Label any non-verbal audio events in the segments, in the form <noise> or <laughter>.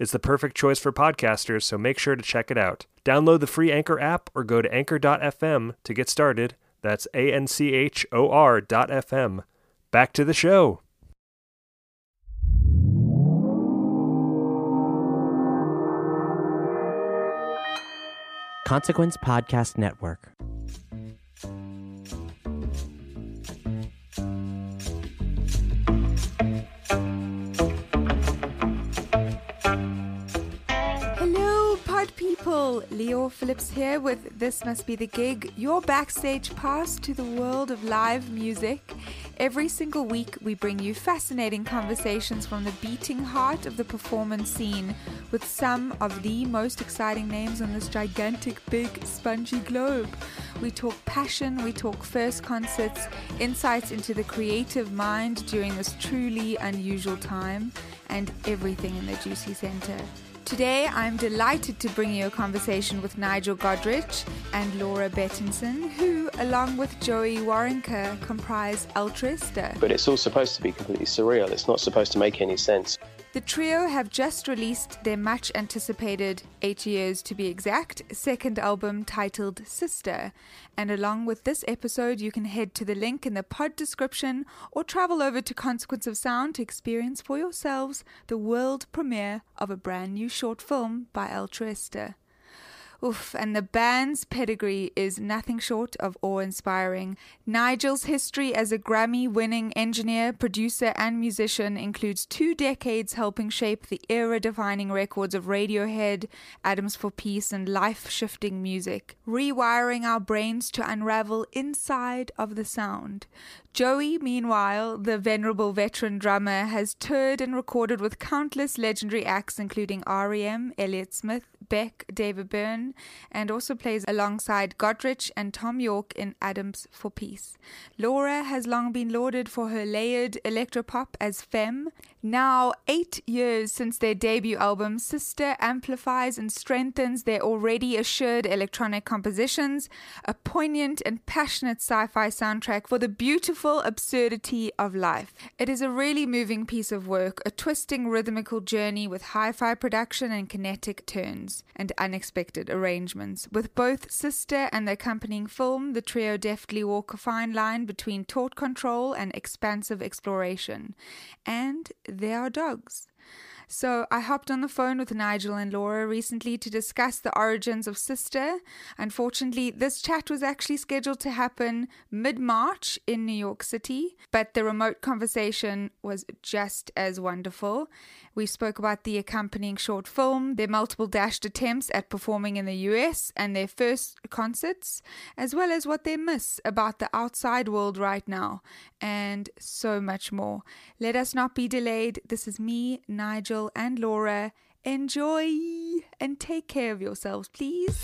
It's the perfect choice for podcasters, so make sure to check it out. Download the free Anchor app or go to anchor.fm to get started. That's A N C H O R dot FM. Back to the show. Consequence Podcast Network. Pod people. Lior Phillips here with This Must Be the Gig, your backstage pass to the world of live music. Every single week, we bring you fascinating conversations from the beating heart of the performance scene with some of the most exciting names on this gigantic, big, spongy globe. We talk passion, we talk first concerts, insights into the creative mind during this truly unusual time, and everything in the juicy center. Today, I'm delighted to bring you a conversation with Nigel Godrich and Laura Bettinson, who, along with Joey Waronker, comprise Ultraísta. but it's all supposed to be completely surreal. It's not supposed to make any sense. The trio have just released their much anticipated, eight years to be exact, second album titled Sister. And along with this episode, you can head to the link in the pod description or travel over to Consequence of Sound to experience for yourselves the world premiere of a brand new short film by Ultraísta. Oof, and the band's pedigree is nothing short of awe inspiring. Nigel's history as a Grammy winning engineer, producer, and musician includes two decades helping shape the era defining records of Radiohead, Atoms for Peace, and life shifting music, rewiring our brains to unravel inside of the sound. Joey, meanwhile, the venerable veteran drummer, has toured and recorded with countless legendary acts, including REM, Elliott Smith, Beck, David Byrne, and also plays alongside Godrich and Thom Yorke in Atoms for Peace. Laura has long been lauded for her layered electropop as Femme. Now, eight years since their debut album, Sister amplifies and strengthens their already assured electronic compositions, a poignant and passionate sci fi soundtrack for the beautiful absurdity of life. It is a really moving piece of work, a twisting rhythmical journey with hi fi production and kinetic turns and unexpected arrangements. With both Sister and the accompanying film, the trio deftly walk a fine line between taut control and expansive exploration. And there are dogs. So I hopped on the phone with Nigel and Laura recently to discuss the origins of Sister. Unfortunately, this chat was actually scheduled to happen mid March in New York City, but the remote conversation was just as wonderful. We spoke about the accompanying short film, their multiple dashed attempts at performing in the US, and their first concerts, as well as what they miss about the outside world right now, and so much more. Let us not be delayed. This is me, Nigel, and Laura. Enjoy and take care of yourselves, please.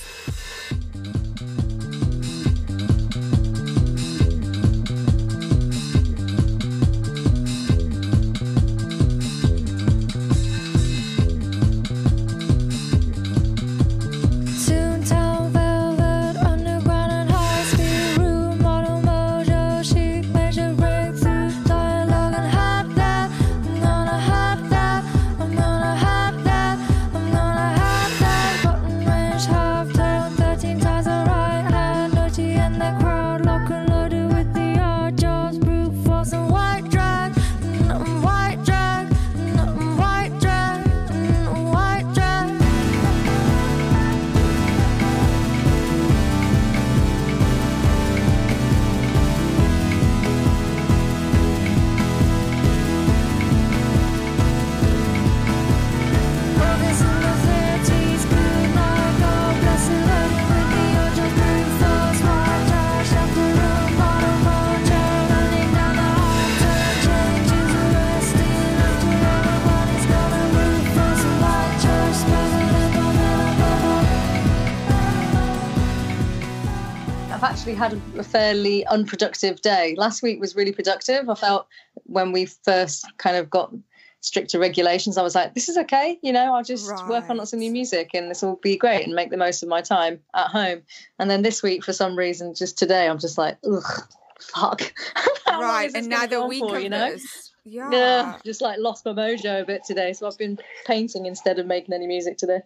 Had a fairly unproductive day. Last week was really productive. I felt when we first kind of got stricter regulations, I was like, this is okay. You know, I'll just work on lots of new music and this will be great and make the most of my time at home. And then this week, for some reason, just today, I'm just like, ugh, fuck. <laughs> right. And now the week for, you know? This. Yeah. yeah. Just like lost my mojo a bit today. So I've been painting instead of making any music today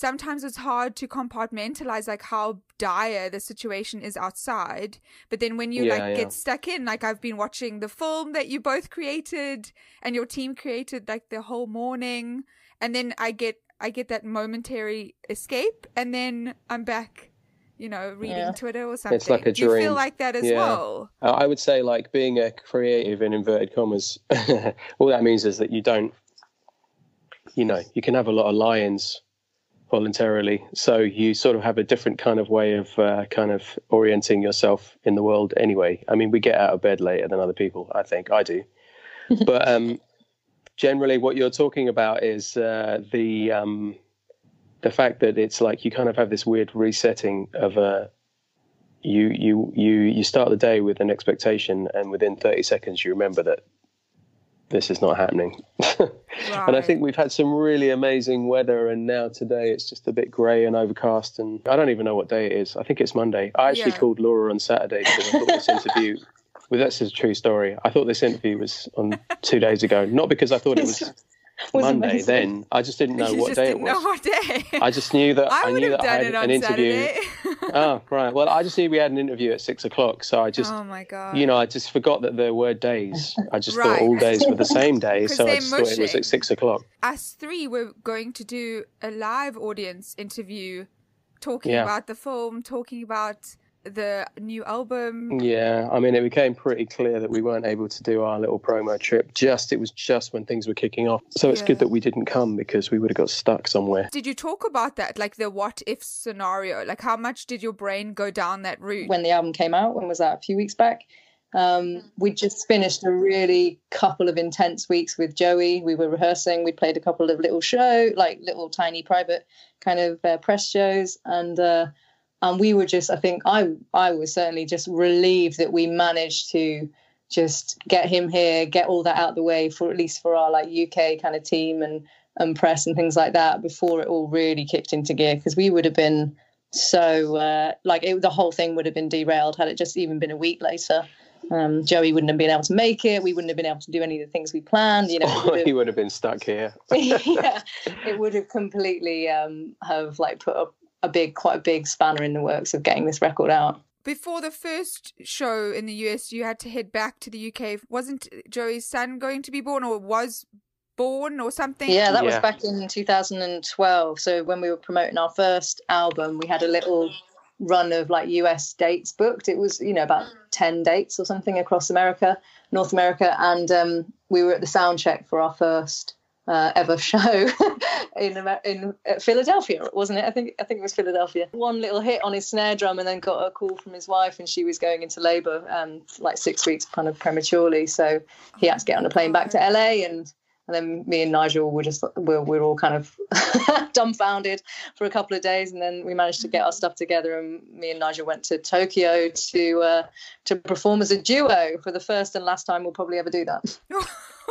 sometimes it's hard to compartmentalize like how dire the situation is outside but then when you yeah, like yeah. get stuck in like i've been watching the film that you both created and your team created like the whole morning and then i get i get that momentary escape and then i'm back you know reading yeah. twitter or something it's like a dream. do you feel like that as well i would say like being a creative in inverted commas <laughs> all that means is that you don't you know you can have a lot of lions voluntarily. So you sort of have a different kind of way of uh, kind of orienting yourself in the world anyway. I mean, we get out of bed later than other people, I think. I do. <laughs> but um, generally, what you're talking about is uh, the um, the fact that it's like you kind of have this weird resetting of a uh, you you you you start the day with an expectation, and within 30 seconds, you remember that this is not happening. right. <laughs> And I think we've had some really amazing weather, and now today it's just a bit grey and overcast. And I don't even know what day it is. I think it's Monday. I actually yeah. called Laura on Saturday because I thought this interview. <laughs> Well, that's a true story. I thought this interview was on two days ago, not because I thought it was <laughs> Monday amazing. then. I just didn't know what day it was. Know what day. I just knew that <laughs> I, I knew that I had an interview. oh, <laughs> right. Well, I just knew we had an interview at six o'clock, so I just, oh my god, you know, I just forgot that there were days. I just right. thought all days were the <laughs> same day, so I just mushing. thought it was at six o'clock. Us three were going to do a live audience interview, talking yeah. about the film, talking about the new album. Yeah, I mean, it became pretty clear that we weren't able to do our little promo trip. Just it was just when things were kicking off. So it's yeah. good that we didn't come because we would have got stuck somewhere. Did you talk about that, like the what if scenario? Like, how much did your brain go down that route? When the album came out, when was that? A few weeks back. Um, we just finished a really couple of intense weeks with Joey. We were rehearsing. We played a couple of little show, like little tiny private kind of uh, press shows, and. Uh, and we were just i think i i was certainly just relieved that we managed to just get him here get all that out of the way for at least for our like uk kind of team and and press and things like that before it all really kicked into gear because we would have been so uh, like it, the whole thing would have been derailed had it just even been a week later um, Joey wouldn't have been able to make it. We wouldn't have been able to do any of the things we planned. You know, oh, <laughs> have, he would have been stuck here. <laughs> yeah, it would have completely um, have like put up a big, quite a big spanner in the works of getting this record out. Before the first show in the US, you had to head back to the UK. Wasn't Joey's son going to be born, or was born, or something? Yeah, that yeah. was back in 2012. So when we were promoting our first album, we had a little run of like US dates booked. It was, you know, about 10 dates or something across America, North America. And um, we were at the sound check for our first uh, ever show <laughs> in in uh, Philadelphia, wasn't it? I think I think it was Philadelphia. One little hit on his snare drum, and then got a call from his wife, and she was going into labour, um, like six weeks kind of prematurely. So he had to get on a plane back to LA, and and then me and Nigel were just we're, we're all kind of <laughs> dumbfounded for a couple of days, and then we managed to get our stuff together, and me and Nigel went to Tokyo to uh, to perform as a duo for the first and last time we'll probably ever do that.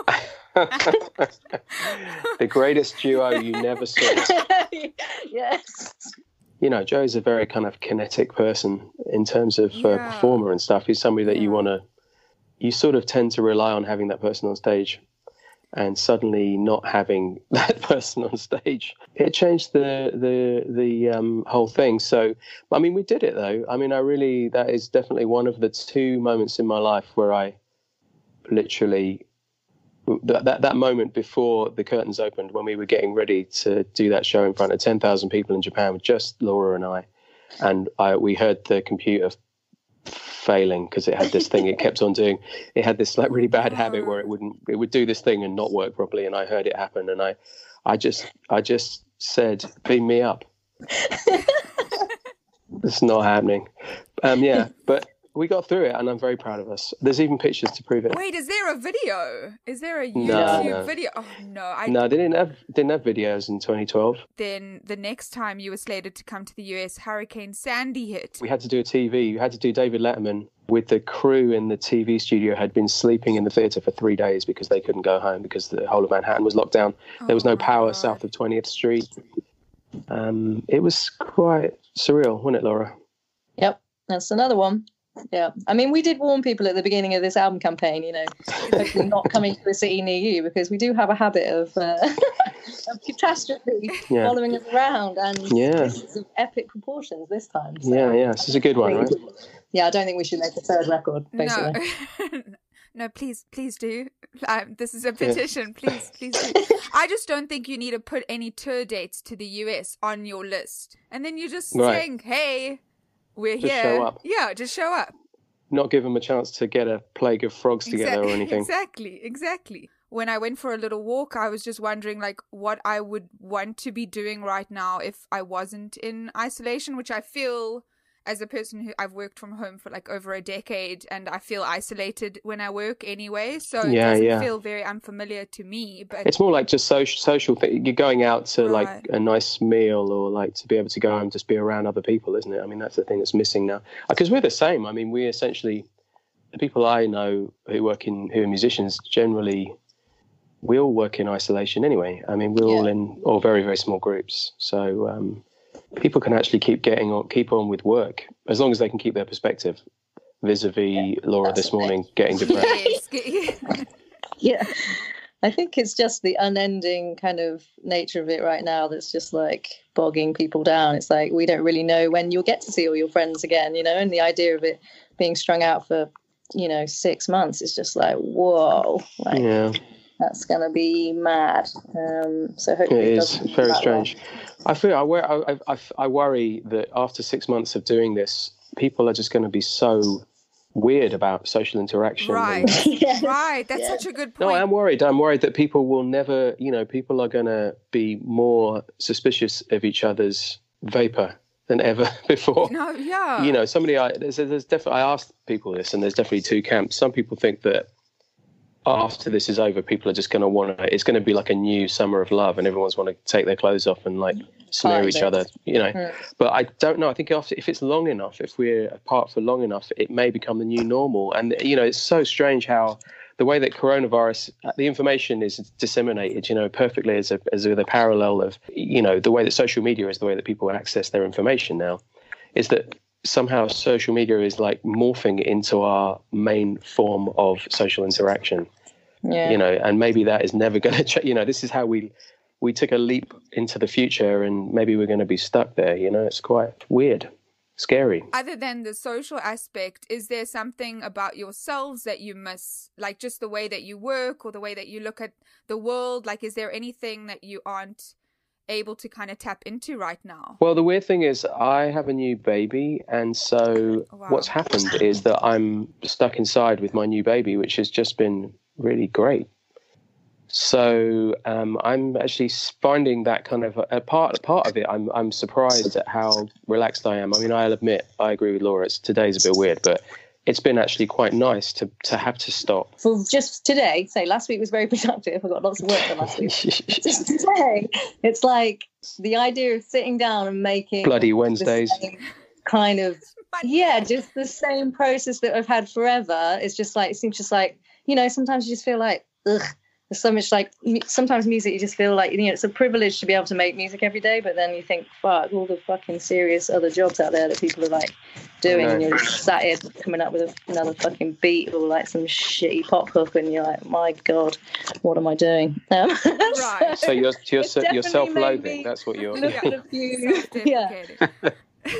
<laughs> the greatest duo you never saw. <laughs> yes. You know, Joe's a very kind of kinetic person in terms of uh, performer and stuff. He's somebody that yeah. you want to, you sort of tend to rely on having that person on stage. And suddenly not having <laughs> that person on stage, it changed the the the um, whole thing. So, I mean, we did it though. I mean, I really that is definitely one of the two moments in my life where I literally that, that, that moment before the curtains opened when we were getting ready to do that show in front of 10,000 people in Japan with just Laura and I. And I we heard the computer failing because it had this thing it kept on doing. It had this like really bad habit where it wouldn't it would do this thing and not work properly and I heard it happen and I I just I just said beam me up. <laughs> It's not happening. Um yeah but we got through it, and I'm very proud of us. There's even pictures to prove it. Wait, is there a video? Is there a YouTube No, no. video? Oh no, I No, they didn't have didn't have videos in 2012. then the next time you were slated to come to the US, Hurricane Sandy hit. We had to do a TV. We had to do David Letterman with the crew in the TV studio had been sleeping in the theatre for three days because they couldn't go home because the whole of Manhattan was locked down. There was Oh no power God. south of 20th Street. Um, it was quite surreal, wasn't it, Laura? Yep, that's another one. Yeah, I mean, we did warn people at the beginning of this album campaign, you know, <laughs> hopefully not coming to a city near you because we do have a habit of, uh, <laughs> of catastrophe Yeah. following us around, and Yeah. this is of epic proportions this time. So, Yeah, yeah. This is a good one, right? yeah, I don't think we should make a third record. Basically, No, <laughs> no, please, please do. Um, this is a petition. Please, please do. I just don't think you need to put any tour dates to the US on your list, and then you're just Right. saying, "Hey, we're Just here." show up. Yeah, just show up. Not give them a chance to get a plague of frogs together or anything. Exactly, exactly. When I went for a little walk, I was just wondering like what I would want to be doing right now if I wasn't in isolation, which I feel as a person who I've worked from home for like over a decade and I feel isolated when I work anyway, so it Yeah, doesn't yeah. feel very unfamiliar to me, but It's more like just social social thing. You're going out to Right. like a nice meal or like to be able to go and just be around other people, isn't it? I mean, that's the thing that's missing now. Because we're the same. I mean, we essentially the people I know who work in who are musicians generally we all work in isolation anyway. I mean, we're all in all very very small groups, so um, people can actually keep getting on, keep on with work as long as they can keep their perspective. Vis-a-vis Laura this the thing. morning getting <laughs> depressed. yeah. I think it's just the unending kind of nature of it right now that's just like bogging people down. It's like we don't really know when you'll get to see all your friends again, you know, and the idea of it being strung out for, you know, six months is just like, whoa, like yeah. That's gonna be mad. Um, so hopefully It it is very that long. strange. I feel I, wor- I, I, I worry that after six months of doing this, people are just going to be so weird about social interaction. right, And- <laughs> Yeah. right. That's Yeah. such a good point. no. I am worried. I'm worried that people will never, you know, people are going to be more suspicious of each other's vapor than ever <laughs> before. no, yeah, You know, somebody, I, there's, there's definitely, I asked people this, and there's definitely two camps. Some people think that after this is over, people are just going to want to. It's going to be like a new summer of love, and everyone's want to take their clothes off and like smear each other. You know, Mm. but I don't know. I think after, if it's long enough, if we're apart for long enough, it may become the new normal. And you know, it's so strange how the way that coronavirus, uh, the information is disseminated, you know, perfectly as a as a, the parallel of you know the way that social media is the way that people access their information now, is that somehow social media is like morphing into our main form of social interaction Yeah. you know and maybe that is never going to change you know this is how we we took a leap into the future and maybe we're going to be stuck there you know it's quite weird scary other than the social aspect, is there something about yourselves that you miss? Like just the way that you work or the way that you look at the world? Like, is there anything that you aren't able to kind of tap into right now? well the weird thing is i have a new baby and so Wow. what's happened is that i'm stuck inside with my new baby which has just been really great so um, I'm actually finding that kind of a part part of it. I'm I'm surprised at how relaxed I am. I mean, I'll admit I agree with Laura. It's today's a bit weird, but it's been actually quite nice to to have to stop. For just today, say last week was very <laughs> productive. I got lots of work done last week. <laughs> just today, it's like the idea of sitting down and making Bloody Wednesdays. kind of yeah, just the same process that I've had forever. It's just like it seems just like you know. Sometimes you just feel like ugh. There's so much like sometimes music. You just feel like you know it's a privilege to be able to make music every day. But then you think, fuck, all the fucking serious other jobs out there that people are like doing, and you're just sat here coming up with another fucking beat or like some shitty pop hook, and you're like, my god, what am I doing? Um, <laughs> Right. So you're you're, you're self-loathing. That's what you're. look Yeah. at a few, yeah,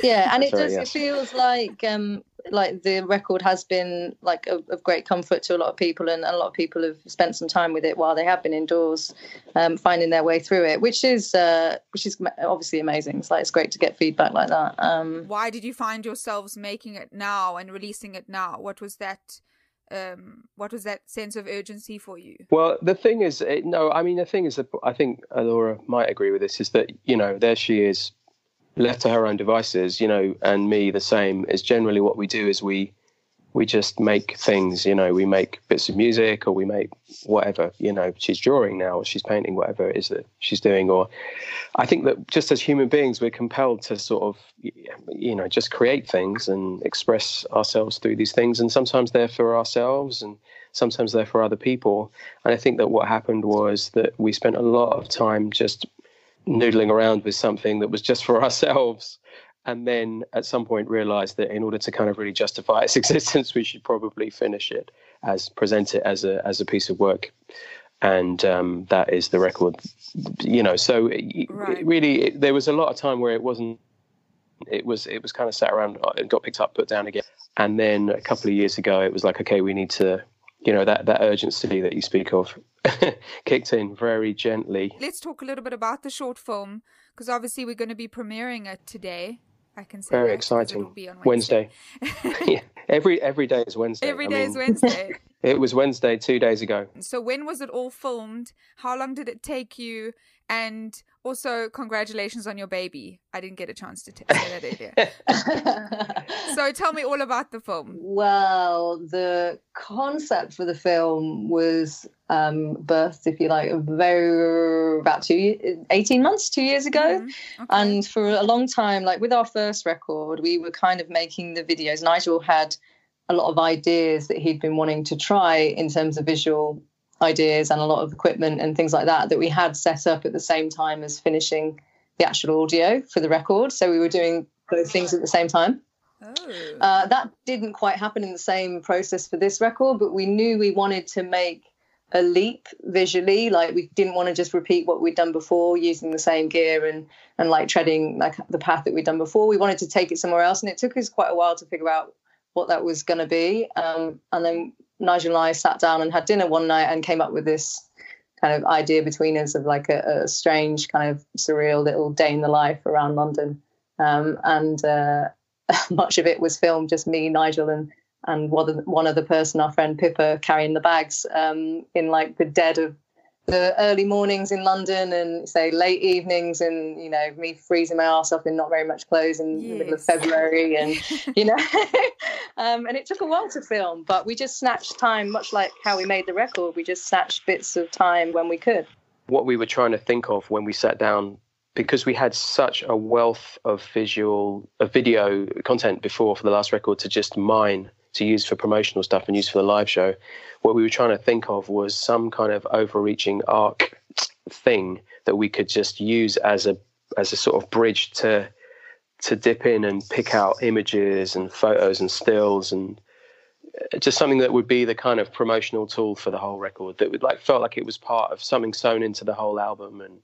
yeah and it Sorry, does yes. it feels like um like the record has been like of, of great comfort to a lot of people and a lot of people have spent some time with it while they have been indoors um finding their way through it which is uh which is obviously amazing it's like it's great to get feedback like that um Why did you find yourselves making it now and releasing it now? What was that? Um, what was that sense of urgency for you? Well, the thing is, it, no, I mean, the thing is that I think Laura might agree with this is that, you know, there she is left to her own devices, you know, and me the same is generally what we do is we, we just make things, you know, we make bits of music or we make whatever, you know, she's drawing now or she's painting, whatever it is that she's doing. Or I think that just as human beings, we're compelled to sort of, you know, just create things and express ourselves through these things. And sometimes they're for ourselves and sometimes they're for other people. And I think that what happened was that we spent a lot of time just noodling around with something that was just for <laughs> ourselves and then at some point realized that in order to kind of really justify its <laughs> existence, we should probably finish it as present it as a as a piece of work, and um, that is the record. You know, so it, right. it really it, there was a lot of time where it wasn't. It was it was kind of sat around and got picked up, put down again, and then a couple of years ago, it was like, okay, we need to you know that that urgency that you speak of <laughs> kicked in very gently. Let's talk a little bit about the short film because obviously we're going to be premiering it today. I can say very exciting. Wednesday. Wednesday. <laughs> yeah, every every day is <laughs> Wednesday. Every day I mean, is Wednesday. It was Wednesday two days ago. So when was it all filmed? How long did it take you? And also, congratulations on your baby. I didn't get a chance to say that earlier. <laughs> so tell me all about the film. Well, the concept for the film was um, birthed, if you like, very about two, 18 months, two years ago. Mm-hmm. Okay. And for a long time, like with our first record, we were kind of making the videos. Nigel had a lot of ideas that he'd been wanting to try in terms of visual ideas and a lot of equipment and things like that that we had set up at the same time as finishing the actual audio for the record. So we were doing both things at the same time. Oh. Uh, that didn't quite happen in the same process for this record, but we knew we wanted to make a leap visually. Like we didn't want to just repeat what we'd done before using the same gear and and like treading like the path that we'd done before. We wanted to take it somewhere else, and it took us quite a while to figure out what that was going to be. Um, and then Nigel and I sat down and had dinner one night and came up with this kind of idea between us of like a, a strange kind of surreal little day in the life around London. Um, and uh, <laughs> much of it was filmed just me, Nigel, and and one other person, our friend Pippa, carrying the bags um, in like the dead of the early mornings in London and say late evenings and you know me freezing my ass off in not very much clothes in yes. the middle of February and <laughs> you know <laughs> um, and it took a while to film but we just snatched time much like how we made the record we just snatched bits of time when we could what we were trying to think of when we sat down because we had such a wealth of visual of video content before for the last record to just mine to use for promotional stuff and use for the live show. What we were trying to think of was some kind of overreaching arc thing that we could just use as a as a sort of bridge to to dip in and pick out images and photos and stills and uh, just something that would be the kind of promotional tool for the whole record that would like felt like it was part of something sewn into the whole album and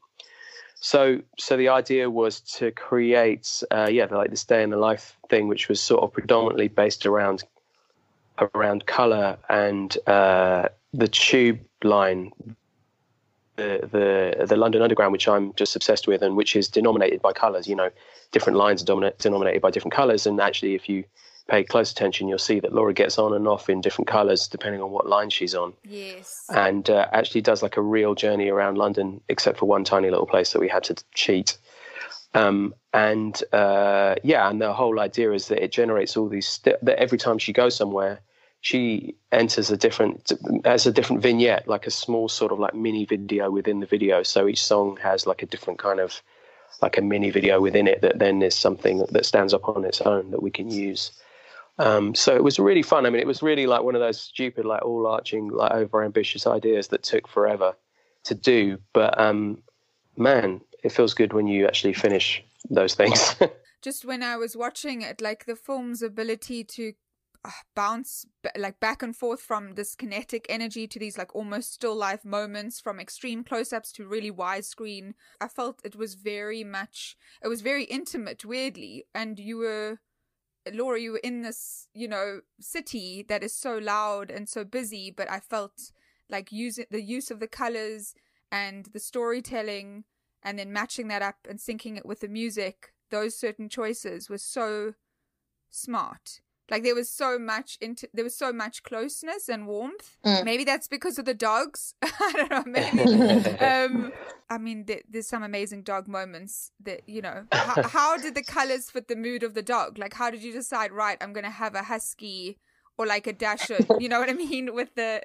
so so the idea was to create uh, yeah like this day in the life thing which was sort of predominantly based around around color and uh, the tube line, the, the the London Underground, which I'm just obsessed with, and which is denominated by colors. You know, different lines are denominated by different colors, and actually, if you pay close attention, you'll see that Laura gets on and off in different colors depending on what line she's on. Yes. And uh, actually does like a real journey around London, except for one tiny little place that we had to cheat. Um, and uh, yeah, and the whole idea is that it generates all these st- that every time she goes somewhere, she enters a different as a different vignette, like a small sort of like mini video within the video. So each song has like a different kind of like a mini video within it that then is something that stands up on its own that we can use. Um, so it was really fun. I mean, it was really like one of those stupid, like all arching, like over ambitious ideas that took forever to do. But um, man, it feels good when you actually finish those things. <laughs> Just when I was watching it, like the film's ability to bounce like back and forth from this kinetic energy to these like almost still life moments from extreme close-ups to really widescreen. I felt it was very much it was very intimate weirdly. And you were laura you were in this you know city that is so loud and so busy but i felt like using the use of the colors and the storytelling and then matching that up and syncing it with the music those certain choices were so smart like there was so much into there was so much closeness and warmth. Mm. Maybe that's because of the dogs. <laughs> I don't know. Maybe. <laughs> um, I mean, there, there's some amazing dog moments that you know. How, <laughs> how did the colors fit the mood of the dog? Like, how did you decide? Right, I'm going to have a husky or like a dasher. you know what I mean with the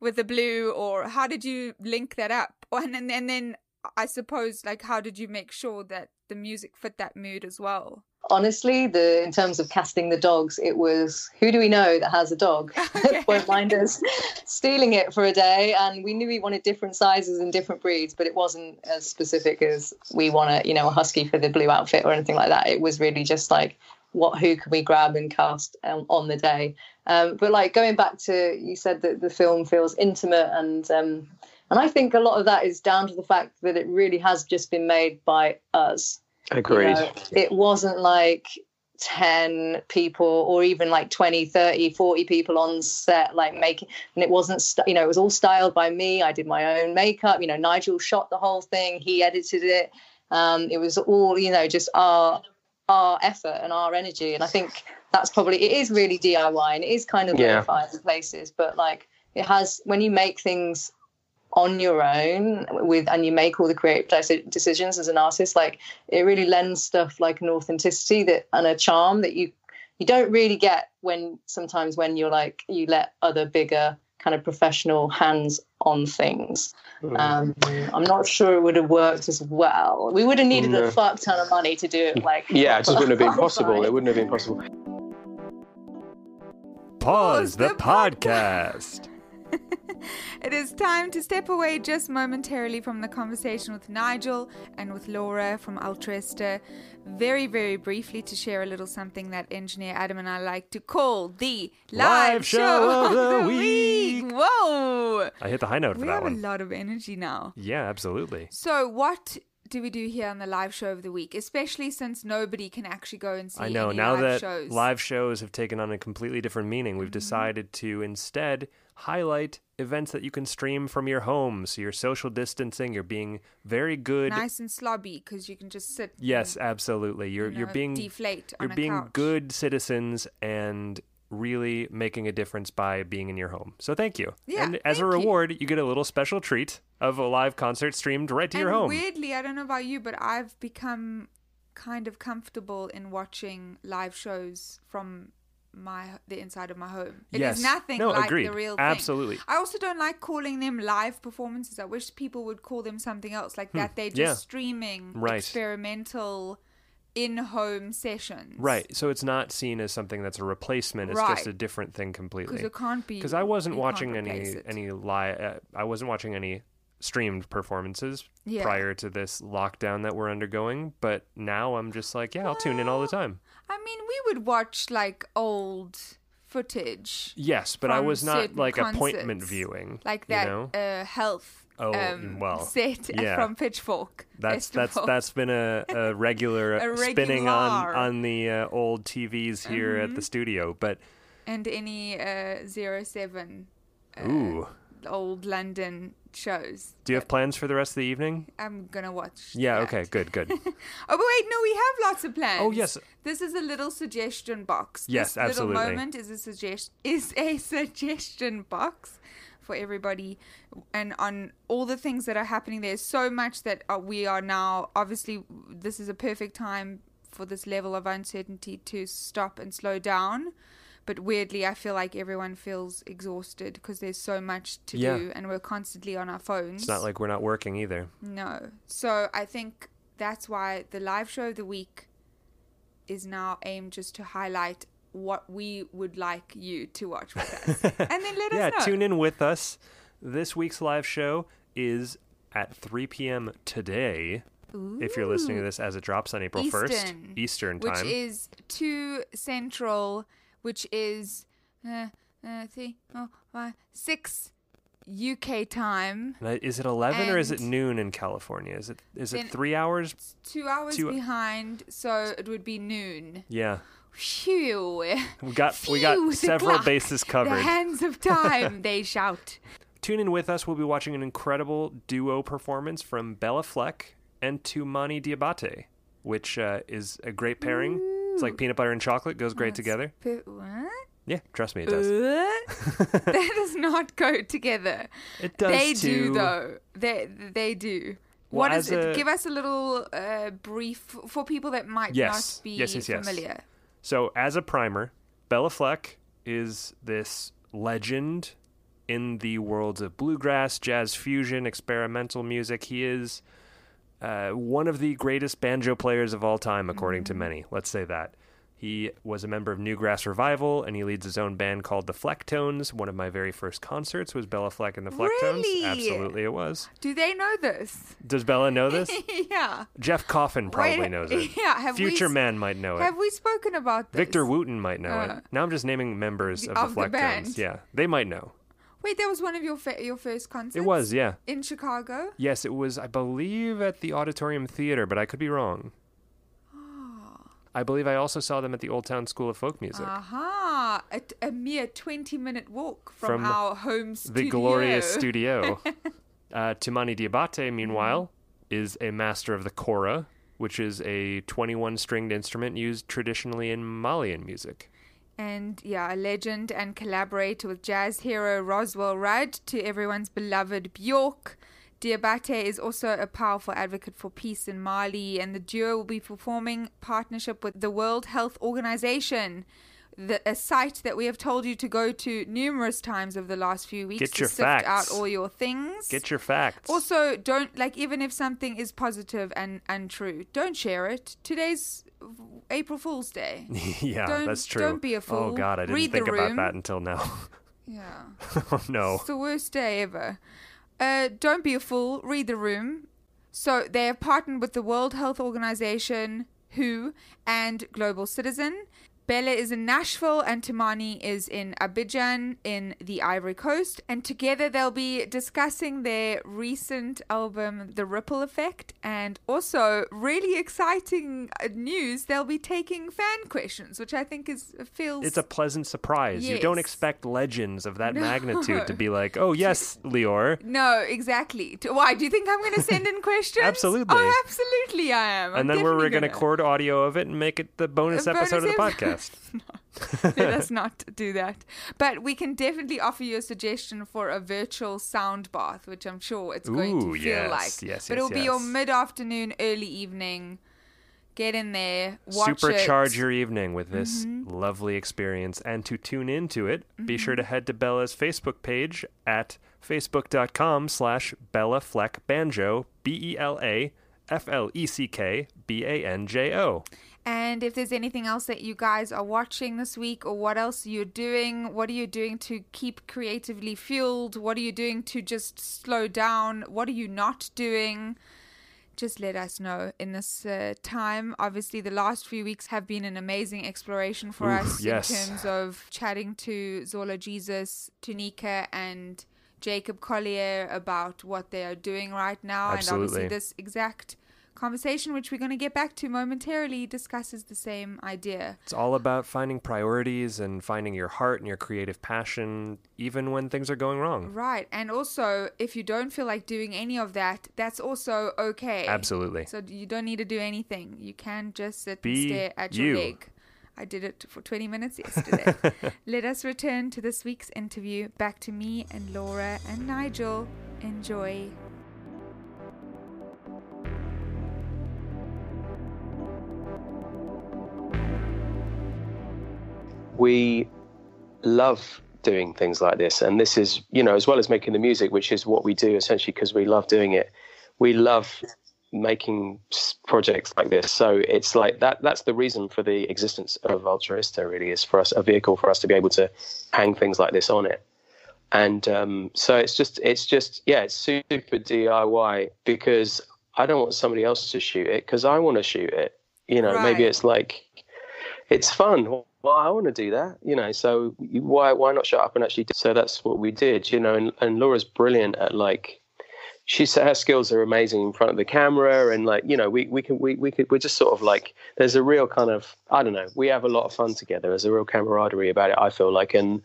with the blue, or how did you link that up? And then and then I suppose like how did you make sure that the music fit that mood as well? Honestly, the in terms of casting the dogs, it was who do we know that has a dog? <laughs> <laughs> Won't mind us stealing it for a day. And we knew we wanted different sizes and different breeds, but it wasn't as specific as we want a, you know, a husky for the blue outfit or anything like that. It was really just like what who can we grab and cast um, on the day. Um, but like going back to you said that the film feels intimate and um, and I think a lot of that is down to the fact that it really has just been made by us Agreed. you know, it wasn't like 10 people or even like 20 30 40 people on set like making and it wasn't st- you know it was all styled by me. I did my own makeup. You know nigel shot the whole thing. He edited it. Um it was all you know just our our effort and our energy. And i think that's probably it is really diy and it is kind of Yeah. in places but like it has when you make things on your own with and you make all the creative decisions as an artist like it really lends stuff like an authenticity that and a charm that you you don't really get when sometimes when you're like you let other bigger kind of professional hands on things um, i'm not sure it would have worked as well we would have needed No. a fuck ton of money to do it like Yeah, it just wouldn't have been <laughs> possible. It wouldn't have been possible. Pause the the podcast. <laughs> <laughs> <laughs> It is time to step away just momentarily from the conversation with Nigel and with Laura from Ultraísta, very, very briefly to share a little something that engineer Adam and I like to call the live, Live show of the week. Whoa! I hit the high note for We have a lot of energy now. Yeah, absolutely. So, what do we do here on the live show of the week? Especially since nobody can actually go and see I know. Now that shows. Mm-hmm. live shows have taken on a completely different meaning, we've decided to instead highlight events that you can stream from your home. So you're social distancing, you're being very good. nice and slobby because you can just sit. Yes, and, absolutely. You're you you're being deflate you're being couch. good citizens and really making a difference by being in your home. So thank you. Yeah, and as a thank you. reward, you. get a little special treat of a live concert streamed right to and your home. weirdly, I don't know about you, but I've become kind of comfortable in watching live shows from my the inside of my home. It is Yes. nothing No, like agreed. the real thing. Absolutely. I also don't like calling them live performances. I wish people would call them something else, like that they're just Hmm. Yeah. streaming Right. experimental in-home sessions. Right. So it's not seen as something that's a replacement. It's just a different thing completely. Because it can't be. Because I wasn't watching any it. any live. Uh, I wasn't watching any streamed performances Yeah. prior to this lockdown that we're undergoing. But now I'm just like, yeah, I'll tune in all the time. I mean, we would watch like old footage. Yes, but I was not like appointment viewing. like you that know? uh, health Oh, um, well, set <laughs> yeah. from Pitchfork. That's that's that's been a, a <laughs> regular A spinning on on the uh, old TVs here at Mm-hmm. the studio. But and any uh, zero seven ooh, old London shows. do you have plans for the rest of the evening? I'm gonna watch. Yeah. that. Okay. Good. Good. <laughs> Oh, but wait, no, we have lots of plans. Oh, yes. This is a little suggestion box. Yes, this absolutely. Little moment is a suggest is a <laughs> suggestion box for everybody, and on all the things that are happening. There's so much that uh, we are now. Obviously, this is a perfect time for this level of uncertainty to stop and slow down. But weirdly, I feel like everyone feels exhausted because there's so much to Yeah. do, and we're constantly on our phones. It's not like we're not working either. No. So I think that's why the live show of the week is now aimed just to highlight what we would like you to watch with us. <laughs> and then let yeah, us know. Yeah, tune in with us. This week's live show is at 3 p.m. today. If you're listening to this as it drops on April 1st, Eastern, Eastern Which time. is 2 Central, which is uh, uh, three, oh, five, 6 UK time. Is it 11 or is it and- noon in California? Is it is it Then- 3 hours? Two hours Two- behind, so it would be noon. Yeah. Phew. We got we got the several clock. bases The covered. hands of time, <laughs> they shout. Tune in with us. We'll be watching an incredible duo performance from Béla Fleck and Toumani Diabate, which uh, is a great pairing. It's like peanut butter and chocolate goes great together. What? Yeah, trust me, it does. <laughs> That does not go together. It does they too. do though. They they do. Well, what is it? a- Give us a little uh, brief for people that might Yes. not be Yes, yes, yes. familiar. So, as a primer, Béla Fleck is this legend in the worlds of bluegrass, jazz fusion, experimental music. He is uh, one of the greatest banjo players of all time, according to many. Let's say that. He was a member of New Grass Revival, and he leads his own band called the Flecktones. One of my very first concerts was Béla Fleck and the Flecktones. Really? Absolutely, it was. Do they know this? Does Béla know this? <laughs> yeah. Jeff Coffin probably Wait, knows it. <laughs> yeah, have we Future s- Man might know it. Have we spoken about this? Victor Wooten might know Uh, it. Now I'm just naming members the- of, the Flecktones. Yeah, they might know. Wait, that was one of your fa- your first concerts. It was, yeah. in Chicago. Yes, it was, I believe, at the Auditorium Theater, but I could be wrong. I believe I also saw them at the Old Town School of Folk Music. Aha! A, a mere twenty-minute walk from, From our home studio. the glorious <laughs> studio. uh, Toumani Diabate, meanwhile, is a master of the kora, which is a 21 stringed instrument used traditionally in Malian music. And yeah, a legend and collaborator with jazz hero Roswell Rudd to everyone's beloved Bjork. Diabate is also a powerful advocate for peace in Mali, and the duo will be performing partnership with the World Health Organization, the, a site that we have told you to go to numerous times over the last few weeks Get to your sift facts. out all your things. Get your facts. Also, don't like even if something is positive and untrue, don't share it. Today's April Fool's Day. <laughs> yeah, don't- that's true. don't be a fool. Oh. God, I didn't Read think about that until now. <laughs> Yeah. <laughs> oh, no. It's the worst day ever. Uh, don't be a fool. Read the room. So they have partnered with the World Health Organization, WHO, and Global Citizen. Béla is in Nashville and Toumani is in Abidjan in the Ivory Coast. And together they'll be discussing their recent album, The Ripple Effect. And also, really exciting uh, news, they'll be taking fan questions, which I think is feels. It's a pleasant surprise. You don't expect legends of that No. magnitude to be like, oh, <laughs> yes, Lior. No, exactly. Why? Do you think I'm going to send in <laughs> questions? Absolutely. Oh, absolutely, I am. I'm and then we're, we're going to record audio of it and make it the bonus A episode bonus of the ep- podcast. Let us not do that. But we can definitely offer you a suggestion for a virtual sound bath, which I'm sure it's going to feel yes, like. yes, but yes, it'll be your mid-afternoon, early evening. Get in there, watch Supercharge it. Mm-hmm. your evening with this lovely experience. And to tune into it, be sure to Mm-hmm. head to Béla's Facebook page at facebook.com slash Béla Fleck Banjo, B E L A F L E C K B A N J O. And if there's anything else that you guys are watching this week or what else you're doing, what are you doing to keep creatively fueled? What are you doing to just slow down? What are you not doing? Just let us know in this uh, time. Obviously, the last few weeks have been an amazing exploration for Oof, us yes. in terms of chatting to Zola Jesus, Tunika, and Jacob Collier about what they are doing right now. And obviously, this exact conversation, which we're going to get back to momentarily, discusses the same idea. It's all about finding priorities and finding your heart and your creative passion, even when things are going wrong. Right. And also, if you don't feel like doing any of that, that's also okay. Absolutely. So you don't need to do anything. You can just sit Be and stare at you. your leg. I did it for 20 minutes yesterday. <laughs> Let us return to this week's interview. Back to me and Laura and Nigel. Enjoy. We love doing things like this. And this is you know as well as making the music which is what we do essentially because we love doing it we love making projects like this. So it's like that that's the reason for the existence of ultraísta really is for us a vehicle for us to be able to hang things like this on it. And um, so it's just it's just yeah it's super diy because i don't want somebody else to shoot it because i want to shoot it. You know maybe it's like it's fun. Well, I want to do that, you know. So why why not shut up and actually? Do? So that's what we did, you know. And, and Laura's brilliant at like, she said her skills are amazing in front of the camera, and like you know, we we can we we could we're just sort of like there's a real kind of I don't know. We have a lot of fun together. There's a real camaraderie about it. I feel like and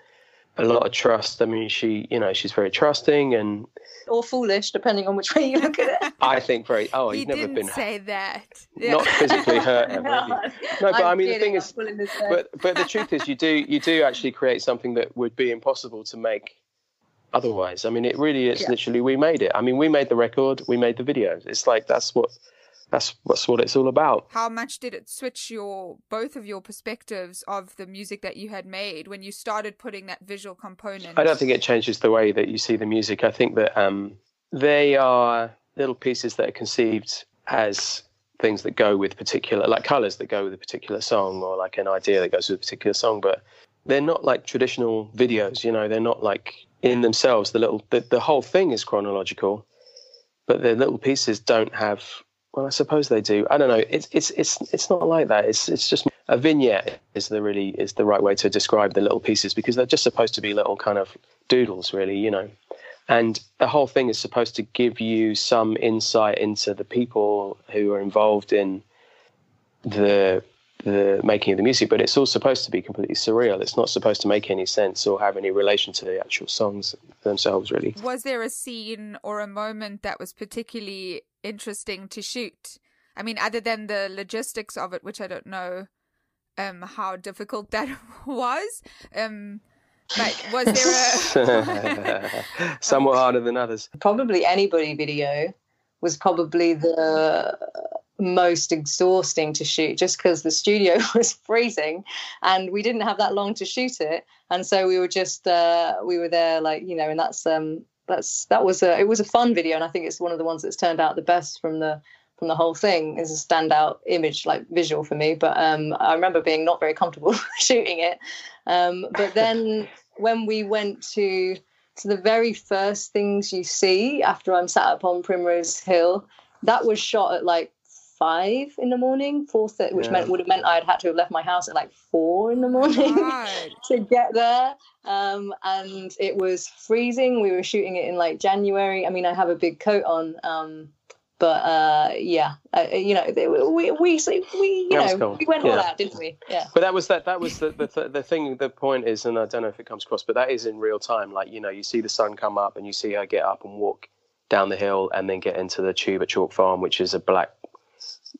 a lot of trust. I mean, she you know she's very trusting, and Or foolish, depending on which way you look at it. <laughs> I think very. Oh, he you've never didn't been say that. not physically hurt. ever, have you? No, but I mean, the thing is- but but the truth is you do you do actually create something that would be impossible to make otherwise i mean it really is Yeah. literally we made it i mean we made the record we made the videos it's like that's what that's that's what it's all about. How much did it switch your both of your perspectives of the music that you had made when you started putting that visual component? I don't think it changes the way that you see the music. I think that um, they are little pieces that are conceived as things that go with particular, like colors that go with a particular song, or like an idea that goes with a particular song. But they're not like traditional videos. You know, they're not like in themselves. The little, the, the whole thing is chronological, but the little pieces don't have well, I suppose they do. I don't know. It's it's it's it's not like that. It's it's just a vignette is the really is the right way to describe the little pieces because they're just supposed to be little kind of doodles, really, you know. And the whole thing is supposed to give you some insight into the people who are involved in the the making of the music, but it's all supposed to be completely surreal. It's not supposed to make any sense or have any relation to the actual songs themselves, really. Was there a scene or a moment that was particularly interesting to shoot? I mean, other than the logistics of it, which I don't know um, how difficult that <laughs> was. Um, but was there a <laughs> somewhat harder than others? Probably anybody video was probably the most exhausting to shoot just because the studio <laughs> was freezing and we didn't have that long to shoot it and so we were just uh, we were there like you know and that's um that's that was a it was a fun video and i think it's one of the ones that's turned out the best from the from the whole thing is a standout image like visual for me. But um i remember being not very comfortable <laughs> shooting it. Um but then when we went to to the very first things you see after i'm sat up on primrose hill that was shot at like five in the morning, four thirty, which yeah. meant would have meant I'd had to have left my house at like four in the morning <laughs> to get there. Um, and it was freezing. We were shooting it in like January. I mean, I have a big coat on. Um, but uh, yeah, uh, you know, we we we, you know cool. we went yeah. all out, didn't we? Yeah. But that was that that was the, the the thing. The point is, and I don't know if it comes across, but that is in real time. Like you know, you see the sun come up, and you see her get up and walk down the hill, and then get into the tube at Chalk Farm, which is a black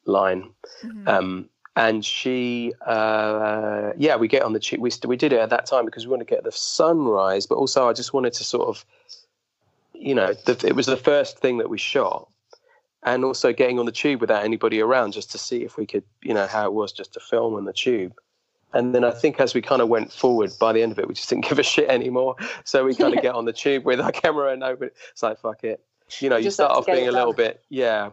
line. Mm-hmm. Um, and she, uh, yeah, we get on the tube. We, we did it at that time because we wanted to get the sunrise, but also I just wanted to sort of, you know, the, it was the first thing that we shot. And also getting on the tube without anybody around just to see if we could, you know, how it was just to film on the tube. And then I think as we kind of went forward, by the end of it, we just didn't <laughs> give a shit anymore. So we kind of <laughs> get on the tube with our <laughs> camera and nobody, it's like, fuck it. You know, you, you start off being a little bit, yeah,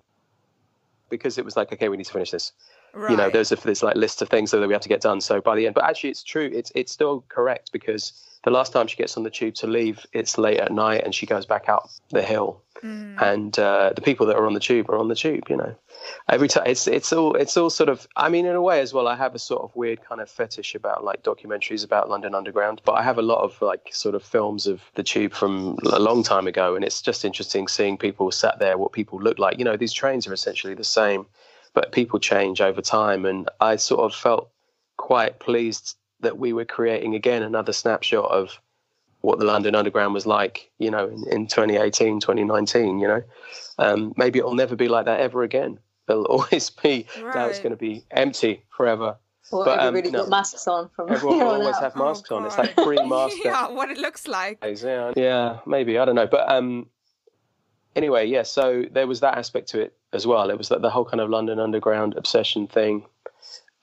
because it was like, okay, we need to finish this. Right. You know, there's a this like list of things that we have to get done. So by the end, but actually, it's true. It's it's still correct because the last time she gets on the tube to leave, it's late at night, and she goes back out the hill, mm. and uh, the people that are on the tube are on the tube. You know, every time it's it's all it's all sort of. I mean, in a way as well, I have a sort of weird kind of fetish about like documentaries about London Underground, but I have a lot of like sort of films of the tube from a long time ago, and it's just interesting seeing people sat there, what people look like. You know, these trains are essentially the same, but people change over time, and I sort of felt quite pleased that we were creating again another snapshot of what the London Underground was like, you know, in, in 2018, 2019, you know. Um, maybe it'll never be like that ever again. It'll <laughs> always be, right. now it's going to be empty forever. Well, but, everybody um, no, got masks on from Everyone will always have masks oh, on. It's like pre-mask. <laughs> yeah, what it looks like. Yeah, yeah, maybe. I don't know. But um, anyway, yeah, so there was that aspect to it as well. It was that the whole kind of London Underground obsession thing